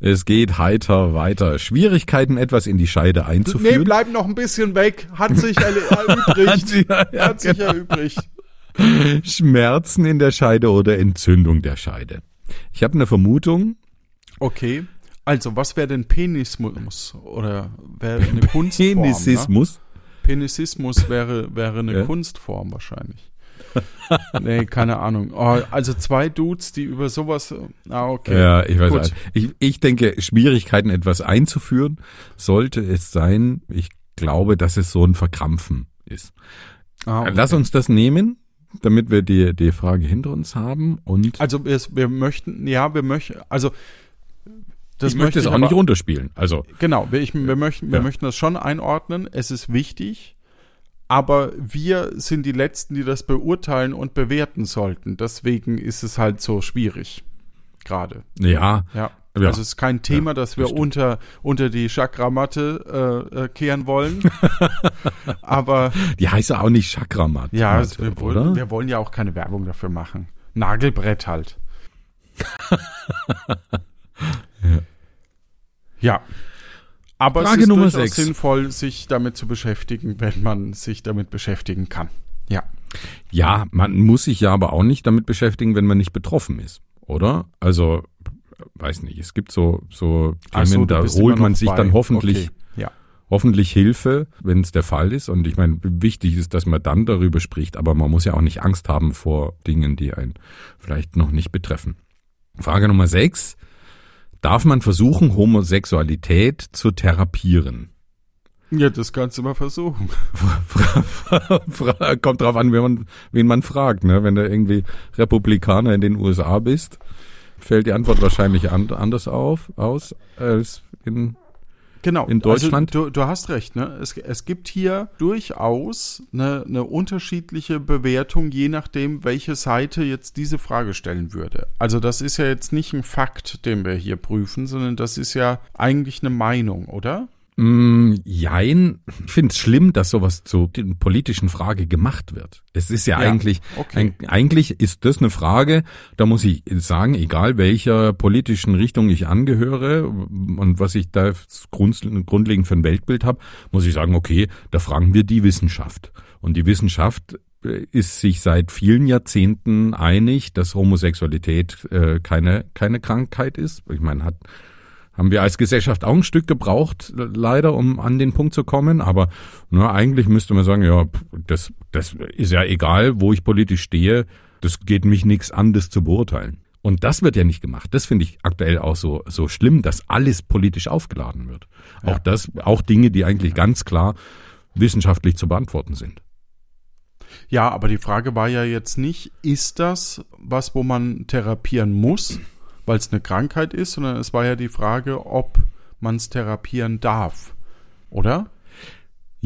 Es geht heiter weiter. Schwierigkeiten, etwas in die Scheide
Nee,
einzuführen.
bleib noch ein bisschen weg. Hat sich erübrigt.
Hat sie- ja,
Hat sich
genau.
erübrigt.
Schmerzen in der Scheide oder Entzündung der Scheide. Ich habe eine Vermutung.
Okay. Also, was wäre denn Penismus? Oder wäre eine Kunstform? Ne?
Penisismus.
Penisismus wäre, wäre eine
Ja.
Kunstform wahrscheinlich. nee, keine Ahnung. Oh, also zwei Dudes, die über sowas. Ah, okay.
Ja, ich weiß
Gut.
nicht. Ich, ich denke, Schwierigkeiten, etwas einzuführen, sollte es sein. Ich glaube, dass es so ein Verkrampfen ist.
Ah, okay.
Lass uns das nehmen, damit wir die, die Frage hinter uns haben. Und
Also wir, wir möchten, ja, wir möchten, also das
ich möchte es auch
aber-
nicht runterspielen. Also,
Genau, wir, ich, wir, möchten, wir
Ja.
möchten das schon einordnen. Es ist wichtig, aber wir sind die Letzten, die das beurteilen und bewerten sollten. Deswegen ist es halt so schwierig. Gerade.
ja,
Ja.
Ja.
Also es ist kein Thema, das wir
das stimmt.
unter, unter die Chakramatte äh, äh, kehren wollen. aber
die heißt ja auch nicht Chakramat.
ja,
Matte,
wir, wollen,
oder?
wir wollen ja auch keine Werbung dafür machen. Nagelbrett halt. Ja. Aber
Frage
es ist
Nummer
durchaus
sechs.
sinnvoll, sich damit zu beschäftigen, wenn man sich damit beschäftigen kann. Ja.
Ja, man muss sich ja aber auch nicht damit beschäftigen, wenn man nicht betroffen ist, oder? Also, weiß nicht, es gibt so, so
so,
Themen,
du
da holt man sich
bei.
dann hoffentlich,
Okay. Ja.
hoffentlich Hilfe, wenn es der Fall ist. Und ich meine, wichtig ist, dass man dann darüber spricht, aber man muss ja auch nicht Angst haben vor Dingen, die einen vielleicht noch nicht betreffen. Frage Nummer sechs. Darf man versuchen, Homosexualität zu therapieren?
Ja, das kannst du mal versuchen.
Kommt drauf an, wen man, wen man fragt. Ne? Wenn du irgendwie Republikaner in den USA bist, fällt die Antwort wahrscheinlich an, anders auf, aus als in
Genau.
In Deutschland?
Also, du, du hast recht, ne? Es, es gibt hier durchaus eine, eine unterschiedliche Bewertung, je nachdem, welche Seite jetzt diese Frage stellen würde. Also das ist ja jetzt nicht ein Fakt, den wir hier prüfen, sondern das ist ja eigentlich eine Meinung, oder?
Mm, jein. Ich finde es schlimm, dass sowas zu der politischen Frage gemacht wird. Es ist ja,
Ja,
eigentlich,
okay.
ein, eigentlich ist das eine Frage, da muss ich sagen, egal welcher politischen Richtung ich angehöre und was ich da grund, grundlegend für ein Weltbild habe, muss ich sagen, okay, da fragen wir die Wissenschaft. Und die Wissenschaft äh, ist sich seit vielen Jahrzehnten einig, dass Homosexualität äh, keine, keine Krankheit ist. Ich meine, hat haben wir als Gesellschaft auch ein Stück gebraucht, leider, um an den Punkt zu kommen. Aber na, eigentlich müsste man sagen, ja, das, das ist ja egal, wo ich politisch stehe. Das geht mich nichts an, das zu beurteilen. Und das wird ja nicht gemacht. Das finde ich aktuell auch so, so schlimm, dass alles politisch aufgeladen wird. Auch das, auch Dinge, die eigentlich ganz klar wissenschaftlich zu beantworten sind.
Ja, aber die Frage war ja jetzt nicht, ist das was, wo man therapieren muss, weil es eine Krankheit ist, sondern es war ja die Frage, ob man es therapieren darf, oder?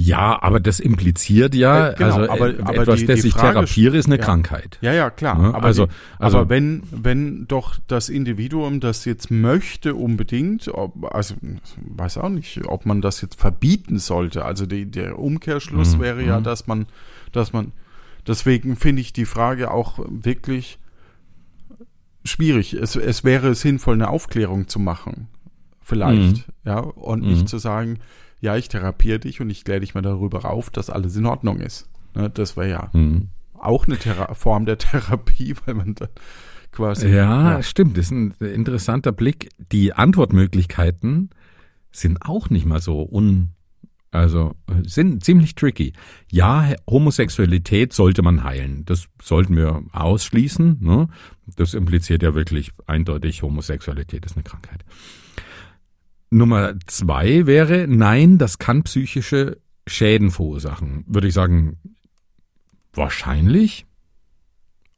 Ja, aber das impliziert ja,
Äh, genau,
also
aber-
äh,
aber
etwas,
die-
das
die
ich
Frage-
therapiere, ist eine
ja.
Krankheit.
Ja, ja, klar.
Ne?
Aber,
Also-
die,
also-
aber wenn, wenn doch das Individuum das jetzt möchte unbedingt, ob, also weiß auch nicht, ob man das jetzt verbieten sollte. Also die, der Umkehrschluss
Mhm,
wäre ja,
mhm.
dass man, dass man, deswegen finde ich die Frage auch wirklich schwierig. Es, es wäre sinnvoll, eine Aufklärung zu machen. Vielleicht, ja, und
Mhm.
nicht zu sagen, ja, ich therapiere dich und ich kläre dich mal darüber auf, dass alles in Ordnung ist. Ne, das wäre ja
Mhm.
auch eine Thera Form der Therapie, weil man dann quasi.
Ja, stimmt. Das ist ein interessanter Blick. Die Antwortmöglichkeiten sind auch nicht mal so un, also äh, sind ziemlich tricky. Ja, Homosexualität sollte man heilen. Das sollten wir ausschließen. Ne? Das impliziert ja wirklich eindeutig, Homosexualität ist eine Krankheit. Nummer zwei wäre, nein, das kann psychische Schäden verursachen. Würde ich sagen, wahrscheinlich.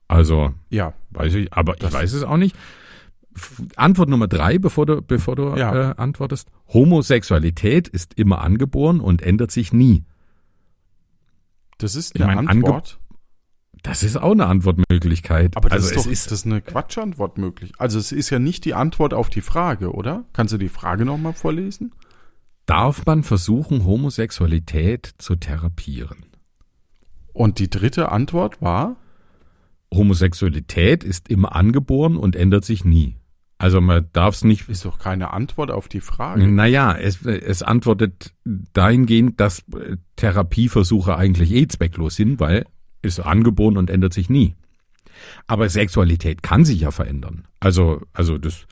Also,
Ja,
Weiß ich, aber ich
Das-
weiß es auch nicht. Antwort Nummer drei, bevor du, bevor du
Ja.
äh, antwortest. Homosexualität ist immer angeboren und ändert sich nie.
das ist
Ich
eine
mein,
Antwort.
Das ist auch eine Antwortmöglichkeit.
aber das
also
ist doch
ist,
das eine Quatschantwort möglich. Also es ist ja nicht die Antwort auf die Frage, oder? Kannst du die Frage nochmal vorlesen?
darf man versuchen, Homosexualität zu therapieren?
Und die dritte Antwort war?
Homosexualität ist immer angeboren und ändert sich nie. Also man darf es nicht
Ist doch keine Antwort auf die Frage.
Naja, es, es antwortet dahingehend, dass äh, Therapieversuche eigentlich eh zwecklos sind, weil ist angeboren und ändert sich nie. Aber Sexualität kann sich ja verändern. Also, also das,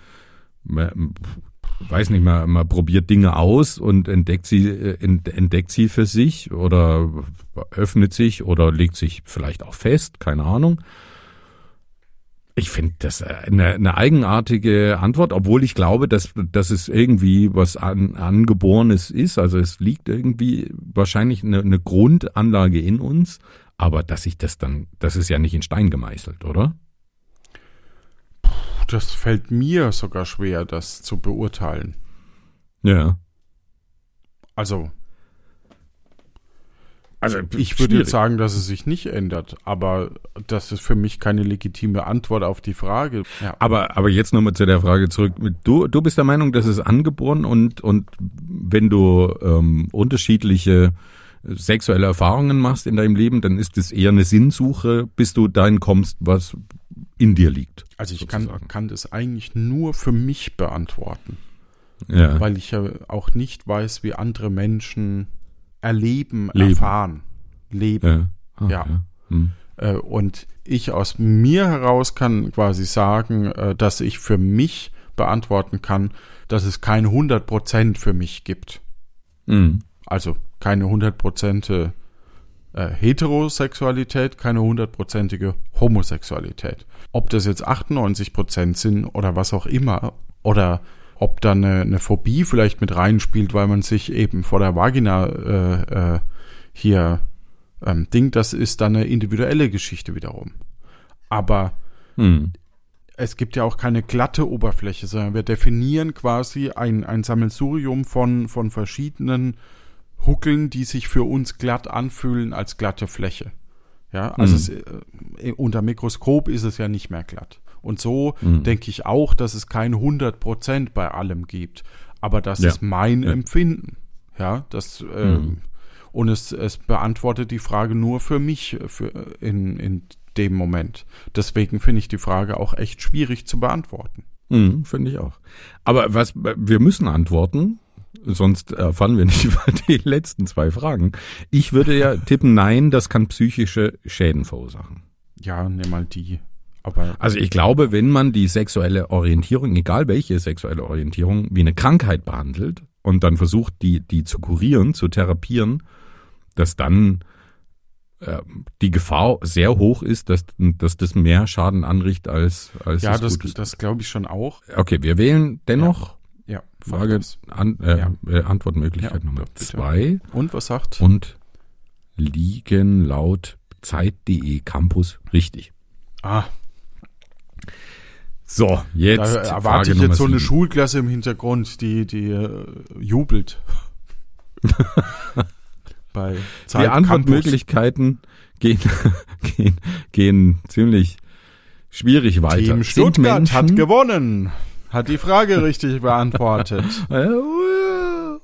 man, weiß nicht, man, man probiert Dinge aus und entdeckt sie, äh, ent- entdeckt sie für sich oder öffnet sich oder legt sich vielleicht auch fest, keine Ahnung. Ich finde das äh, eine, eine eigenartige Antwort, obwohl ich glaube, dass, dass es irgendwie was an, Angeborenes ist. Also es liegt irgendwie wahrscheinlich eine, eine Grundanlage in uns, aber dass sich das dann, das ist ja nicht in Stein gemeißelt, oder?
Das fällt mir sogar schwer, das zu beurteilen.
Ja.
Also
Also
ich würde jetzt sagen, dass es sich nicht ändert, aber das ist für mich keine legitime Antwort auf die Frage. Ja.
Aber, aber jetzt nochmal zu der Frage zurück. Du, du bist der Meinung, dass es angeboren und, und wenn du ähm, unterschiedliche sexuelle Erfahrungen machst in deinem Leben, dann ist es eher eine Sinnsuche, bis du dahin kommst, was in dir liegt.
Also ich kann, kann das eigentlich nur für mich beantworten,
Ja.
weil ich ja auch nicht weiß, wie andere Menschen erleben,
Leben.
erfahren, leben.
ja. Ah,
Ja.
Hm.
Äh, Und ich aus mir heraus kann quasi sagen, äh, dass ich für mich beantworten kann, dass es keine 100% für mich gibt.
Hm.
Also keine 100% äh, Heterosexualität, keine hundertprozentige Homosexualität. Ob das jetzt 98% sind oder was auch immer, oder ob da eine, eine Phobie vielleicht mit reinspielt, weil man sich eben vor der Vagina äh, äh, hier ähm, Ding, das ist dann eine individuelle Geschichte wiederum. Aber
Hm.
es gibt ja auch keine glatte Oberfläche, sondern wir definieren quasi ein, ein Sammelsurium von, von verschiedenen Huckeln, die sich für uns glatt anfühlen als glatte Fläche. Ja, also
Mhm.
es, äh, unter Mikroskop ist es ja nicht mehr glatt. Und so
Mhm.
denke ich auch, dass es keine 100 Prozent bei allem gibt. Aber das
Ja.
ist mein
Ja.
Empfinden. Ja, das, ähm,
Mhm.
und es, es beantwortet die Frage nur für mich für, in, in dem Moment. Deswegen finde ich die Frage auch echt schwierig zu beantworten.
Hm, Finde ich auch. Aber was wir müssen antworten, sonst erfahren wir nicht über die letzten zwei Fragen. Ich würde ja tippen, nein, das kann psychische Schäden verursachen.
Ja, nimm mal die. Aber
Also ich glaube, wenn man die sexuelle Orientierung, egal welche sexuelle Orientierung, wie eine Krankheit behandelt und dann versucht, die, die zu kurieren, zu therapieren, dass dann äh, die Gefahr sehr hoch ist, dass, dass das mehr Schaden anrichtet als, als
ja, das,
ist.
das glaube ich schon auch.
Okay, wir wählen dennoch
Ja, mach
Frage,
das.
an, äh,
Ja.
äh, Antwortmöglichkeit
Ja,
Nummer
bitte.
zwei
Und was sagt?
und liegen laut Zeit.de Campus richtig.
ah,
So, jetzt
da
Frage
erwarte ich
Nummer
jetzt so eine. Schulklasse im Hintergrund, die, die äh, jubelt. Bei Zeit
Die. Antwortmöglichkeiten gehen, gehen, gehen ziemlich schwierig weiter.
Team Stuttgart hat
Menschen-
gewonnen. Hat die Frage richtig beantwortet.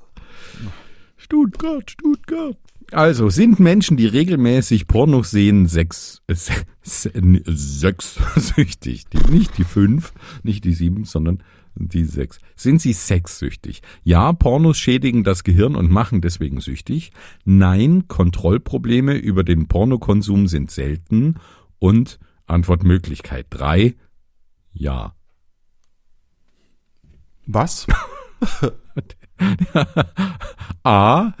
Stuttgart, Stuttgart. Also, sind Menschen, die regelmäßig Pornos sehen, sechs, äh, se- se- n- sechssüchtig? Die, nicht die fünf, nicht die sieben, sondern die sechs. Sind sie sexsüchtig? Ja, Pornos schädigen das Gehirn und machen deswegen süchtig. Nein, Kontrollprobleme über den Pornokonsum sind selten. Und Antwortmöglichkeit drei, ja.
Was?
A.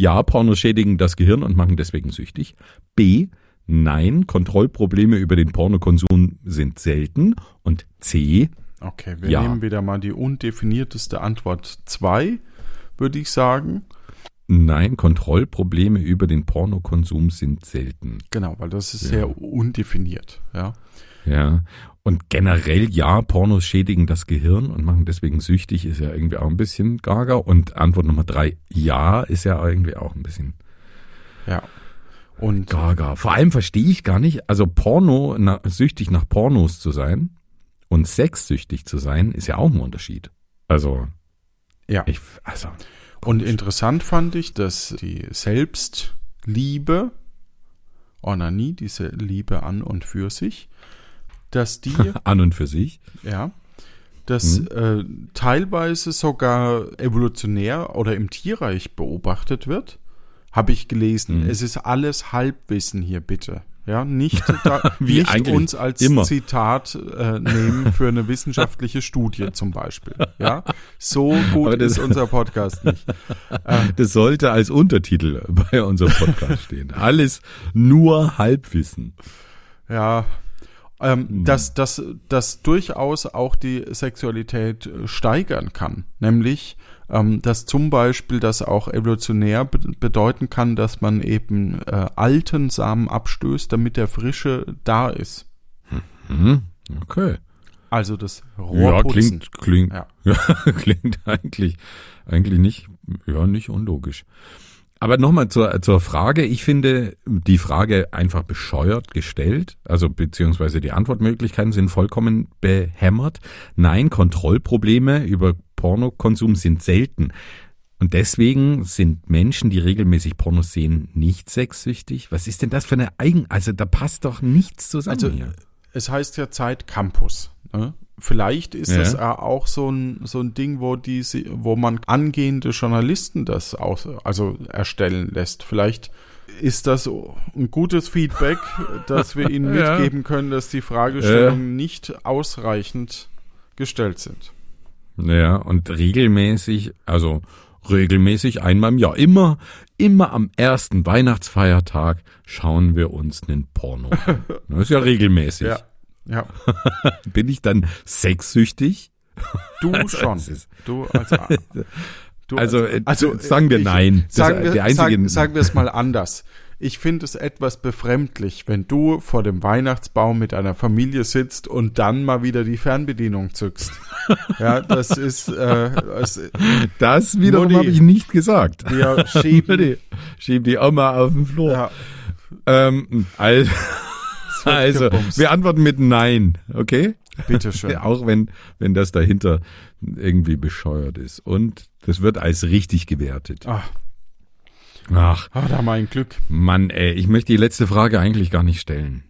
Ja, Pornos schädigen das Gehirn und machen deswegen süchtig. B. Nein, Kontrollprobleme über den Pornokonsum sind selten. Und C.
Okay, wir
Ja.
nehmen wieder mal die undefinierteste Antwort 2, würde ich sagen.
Nein, Kontrollprobleme über den Pornokonsum sind selten.
Genau, weil das ist
Ja.
sehr undefiniert. Ja.
Ja. Und generell, ja, Pornos schädigen das Gehirn und machen deswegen süchtig, ist ja irgendwie auch ein bisschen gaga. Und Antwort Nummer drei, ja, ist ja irgendwie auch ein bisschen
ja. Und
Gaga. Vor allem verstehe ich gar nicht, also Porno, na, süchtig nach Pornos zu sein und sexsüchtig zu sein, ist ja auch ein Unterschied. Also,
ja.
ich, also,
Und interessant fand ich, dass die Selbstliebe, Onanie, diese Liebe an und für sich, dass die,
an und für sich.
ja, dass äh, teilweise sogar evolutionär oder im Tierreich beobachtet wird, habe ich gelesen.
Mhm.
Es ist alles Halbwissen hier, bitte. Ja, nicht, da,
Wie
nicht uns als
immer.
Zitat äh, nehmen für eine wissenschaftliche Studie zum Beispiel. Ja, so gut
das-
ist unser Podcast nicht. Ähm,
Das sollte als Untertitel bei unserem Podcast stehen. Alles nur Halbwissen.
Ja, ähm,
Mhm.
dass, dass, dass durchaus auch die Sexualität äh, steigern kann. Nämlich, ähm, dass zum Beispiel das auch evolutionär be bedeuten kann, dass man eben äh, alten Samen abstößt, damit der frische da ist.
Mhm. Okay.
Also das
Ja,
Rohrputzen.
klingt, klingt,
Ja.
ja. klingt eigentlich, eigentlich nicht, ja, nicht unlogisch. Aber nochmal zur, zur Frage. Ich finde die Frage einfach bescheuert gestellt. Also beziehungsweise die Antwortmöglichkeiten sind vollkommen behämmert. Nein, Kontrollprobleme über Pornokonsum sind selten. Und deswegen sind Menschen, die regelmäßig Pornos sehen, nicht sexsüchtig. Was ist denn das für eine Eigen... Also da passt doch nichts zusammen
Also,
hier.
es heißt ja Zeit Campus. Ne? Vielleicht ist
Ja.
das ja auch so ein, so ein Ding, wo die, sie- wo man angehende Journalisten das aus, also erstellen lässt. Vielleicht ist das ein gutes Feedback, dass wir ihnen
Ja.
mitgeben können, dass die Fragestellungen nicht ausreichend gestellt sind.
Ja, und regelmäßig, also regelmäßig einmal im Jahr, immer, immer am ersten Weihnachtsfeiertag schauen wir uns einen Porno an. Das ist ja regelmäßig.
Ja. Ja.
Bin ich dann sexsüchtig?
Du
Also,
schon. Du als, du
Also,
als-
äh, sagen wir
ich-
nein. Das
Sagen wir, sagen, sagen wir es mal anders. Ich finde es etwas befremdlich, wenn du vor dem Weihnachtsbaum mit einer Familie sitzt und dann mal wieder die Fernbedienung zückst. ja, das ist, äh, es,
Das wiederum habe ich nicht gesagt.
wir schieben.
Die, schieb die Oma auf den Flur.
ja,
Ähm, also, also,
gebumst.
wir antworten mit Nein, okay?
Bitteschön.
Auch wenn, wenn das dahinter irgendwie bescheuert ist. Und das wird als richtig gewertet.
Ach,
Ach,
ah, da mein Glück.
Mann, ey, ich möchte die letzte Frage eigentlich gar nicht stellen.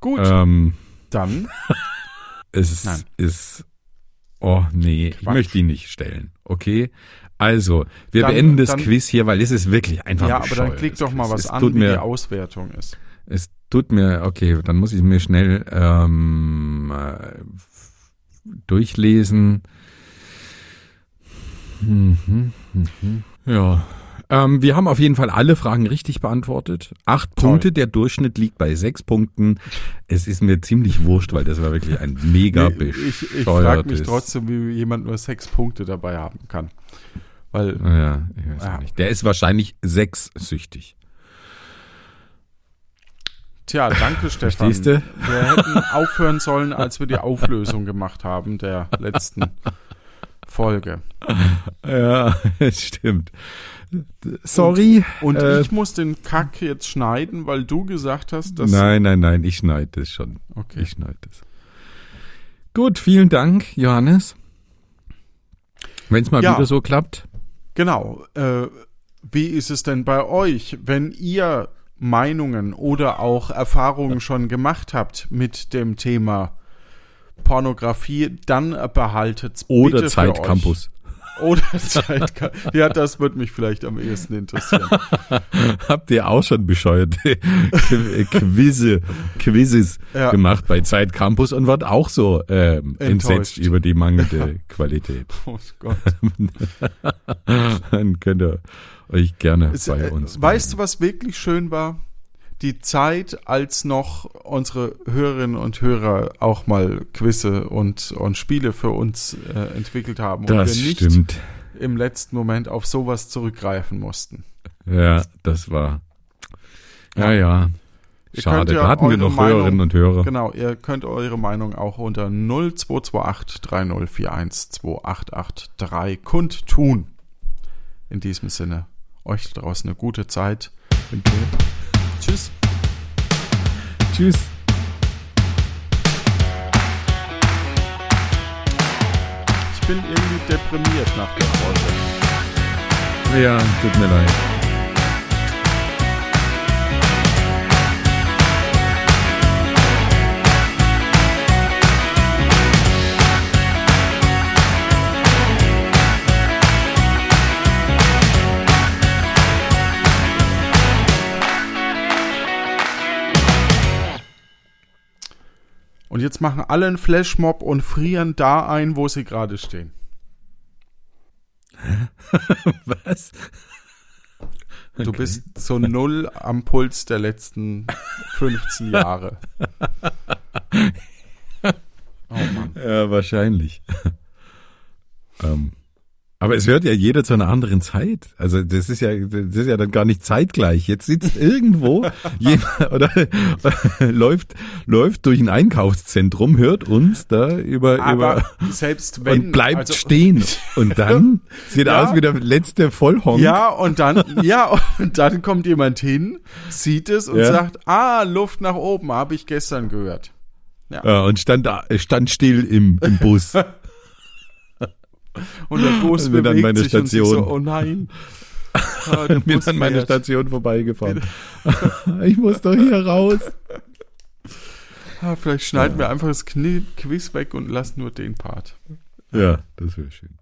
Gut,
Ähm,
dann.
es
Nein.
ist, oh nee, ich
Quatsch.
möchte die nicht stellen, okay? Also, wir
Dann-
beenden das
dann-
Quiz hier, weil es ist wirklich einfach
Ja, aber dann klick doch mal was
es
an, wie die Auswertung ist.
Es tut mir, okay, dann muss ich mir schnell ähm, äh, durchlesen. Mhm, mhm. Ja. Ähm, wir haben auf jeden Fall alle Fragen richtig beantwortet. Acht
Toll.
Punkte, der Durchschnitt liegt bei sechs Punkten. Es ist mir ziemlich wurscht, weil das war wirklich ein mega
Nee, ich ich frage mich trotzdem, wie jemand nur sechs Punkte dabei haben kann. Weil,
Ja, ich weiß
Ja.
auch nicht. Der ist wahrscheinlich sechssüchtig.
Tja, danke Stefan.
Verstehst du?
Wir hätten aufhören sollen, als wir die Auflösung gemacht haben der letzten Folge.
Ja, es stimmt. Sorry.
Und
Äh,
ich muss den Kack jetzt schneiden, weil du gesagt hast, dass.
Nein, nein, nein, ich schneide das schon.
Okay.
Ich schneide das. Gut, vielen Dank, Johannes. Wenn es mal
Ja.
wieder so klappt.
Genau. Äh, wie ist es denn bei euch, wenn ihr Meinungen oder auch Erfahrungen schon gemacht habt mit dem Thema Pornografie, dann behaltet's
Oder
bitte
Zeitcampus.
Oder Zeitcampus. Ja, das würde mich vielleicht am ehesten interessieren.
Habt ihr auch schon bescheuerte Qu- Quizze, Quizzes
Ja.
gemacht bei Zeitcampus und wart auch so ähm, entsetzt über die mangelnde Qualität.
Oh Gott.
Dann könnt ihr euch gerne
Es,
bei
äh,
uns
weißt du, was wirklich schön war? Die Zeit, als noch unsere Hörerinnen und Hörer auch mal Quizze und, und Spiele für uns äh, entwickelt haben und
Das
wir nicht
stimmt.
im letzten Moment auf sowas zurückgreifen mussten.
Ja, das war. Ja, ja.
Ihr
Schade.
ja
da hatten wir noch
Meinung-
Hörerinnen und Hörer.
Genau, ihr könnt eure Meinung auch unter 0228 3041 2883 kundtun. In diesem Sinne, euch da draußen eine gute Zeit. Tschüss.
Tschüss.
Ich bin irgendwie deprimiert nach der Folge.
Ja, tut mir leid.
Jetzt machen alle einen Flashmob und frieren da ein, wo sie gerade stehen.
Was?
Du bist so null am Puls der letzten 15 Jahre. Oh Mann.
Ja, wahrscheinlich. ähm, aber es hört ja jeder zu einer anderen Zeit. Also das ist ja, das ist ja dann gar nicht zeitgleich. Jetzt sitzt irgendwo jemand oder läuft läuft durch ein Einkaufszentrum, hört uns da über
Aber
über
selbst wenn.
und bleibt
also-
stehen und dann sieht
Ja.
aus wie der letzte Vollhonk.
Ja, und dann, ja, und dann kommt jemand hin, sieht es und
Ja.
sagt, ah, Luft nach oben, habe ich gestern gehört.
Ja, und stand da, stand still im, im Bus.
Und der Bus
Also wir dann
bewegt
meine
sich und sie so,
Station.
oh nein. Ah, der
bin an meine. Station vorbeigefahren. ich muss doch hier raus.
Ah, vielleicht schneiden wir einfach das Knie Quiz weg und lassen nur den Part.
Ja, das wäre schön.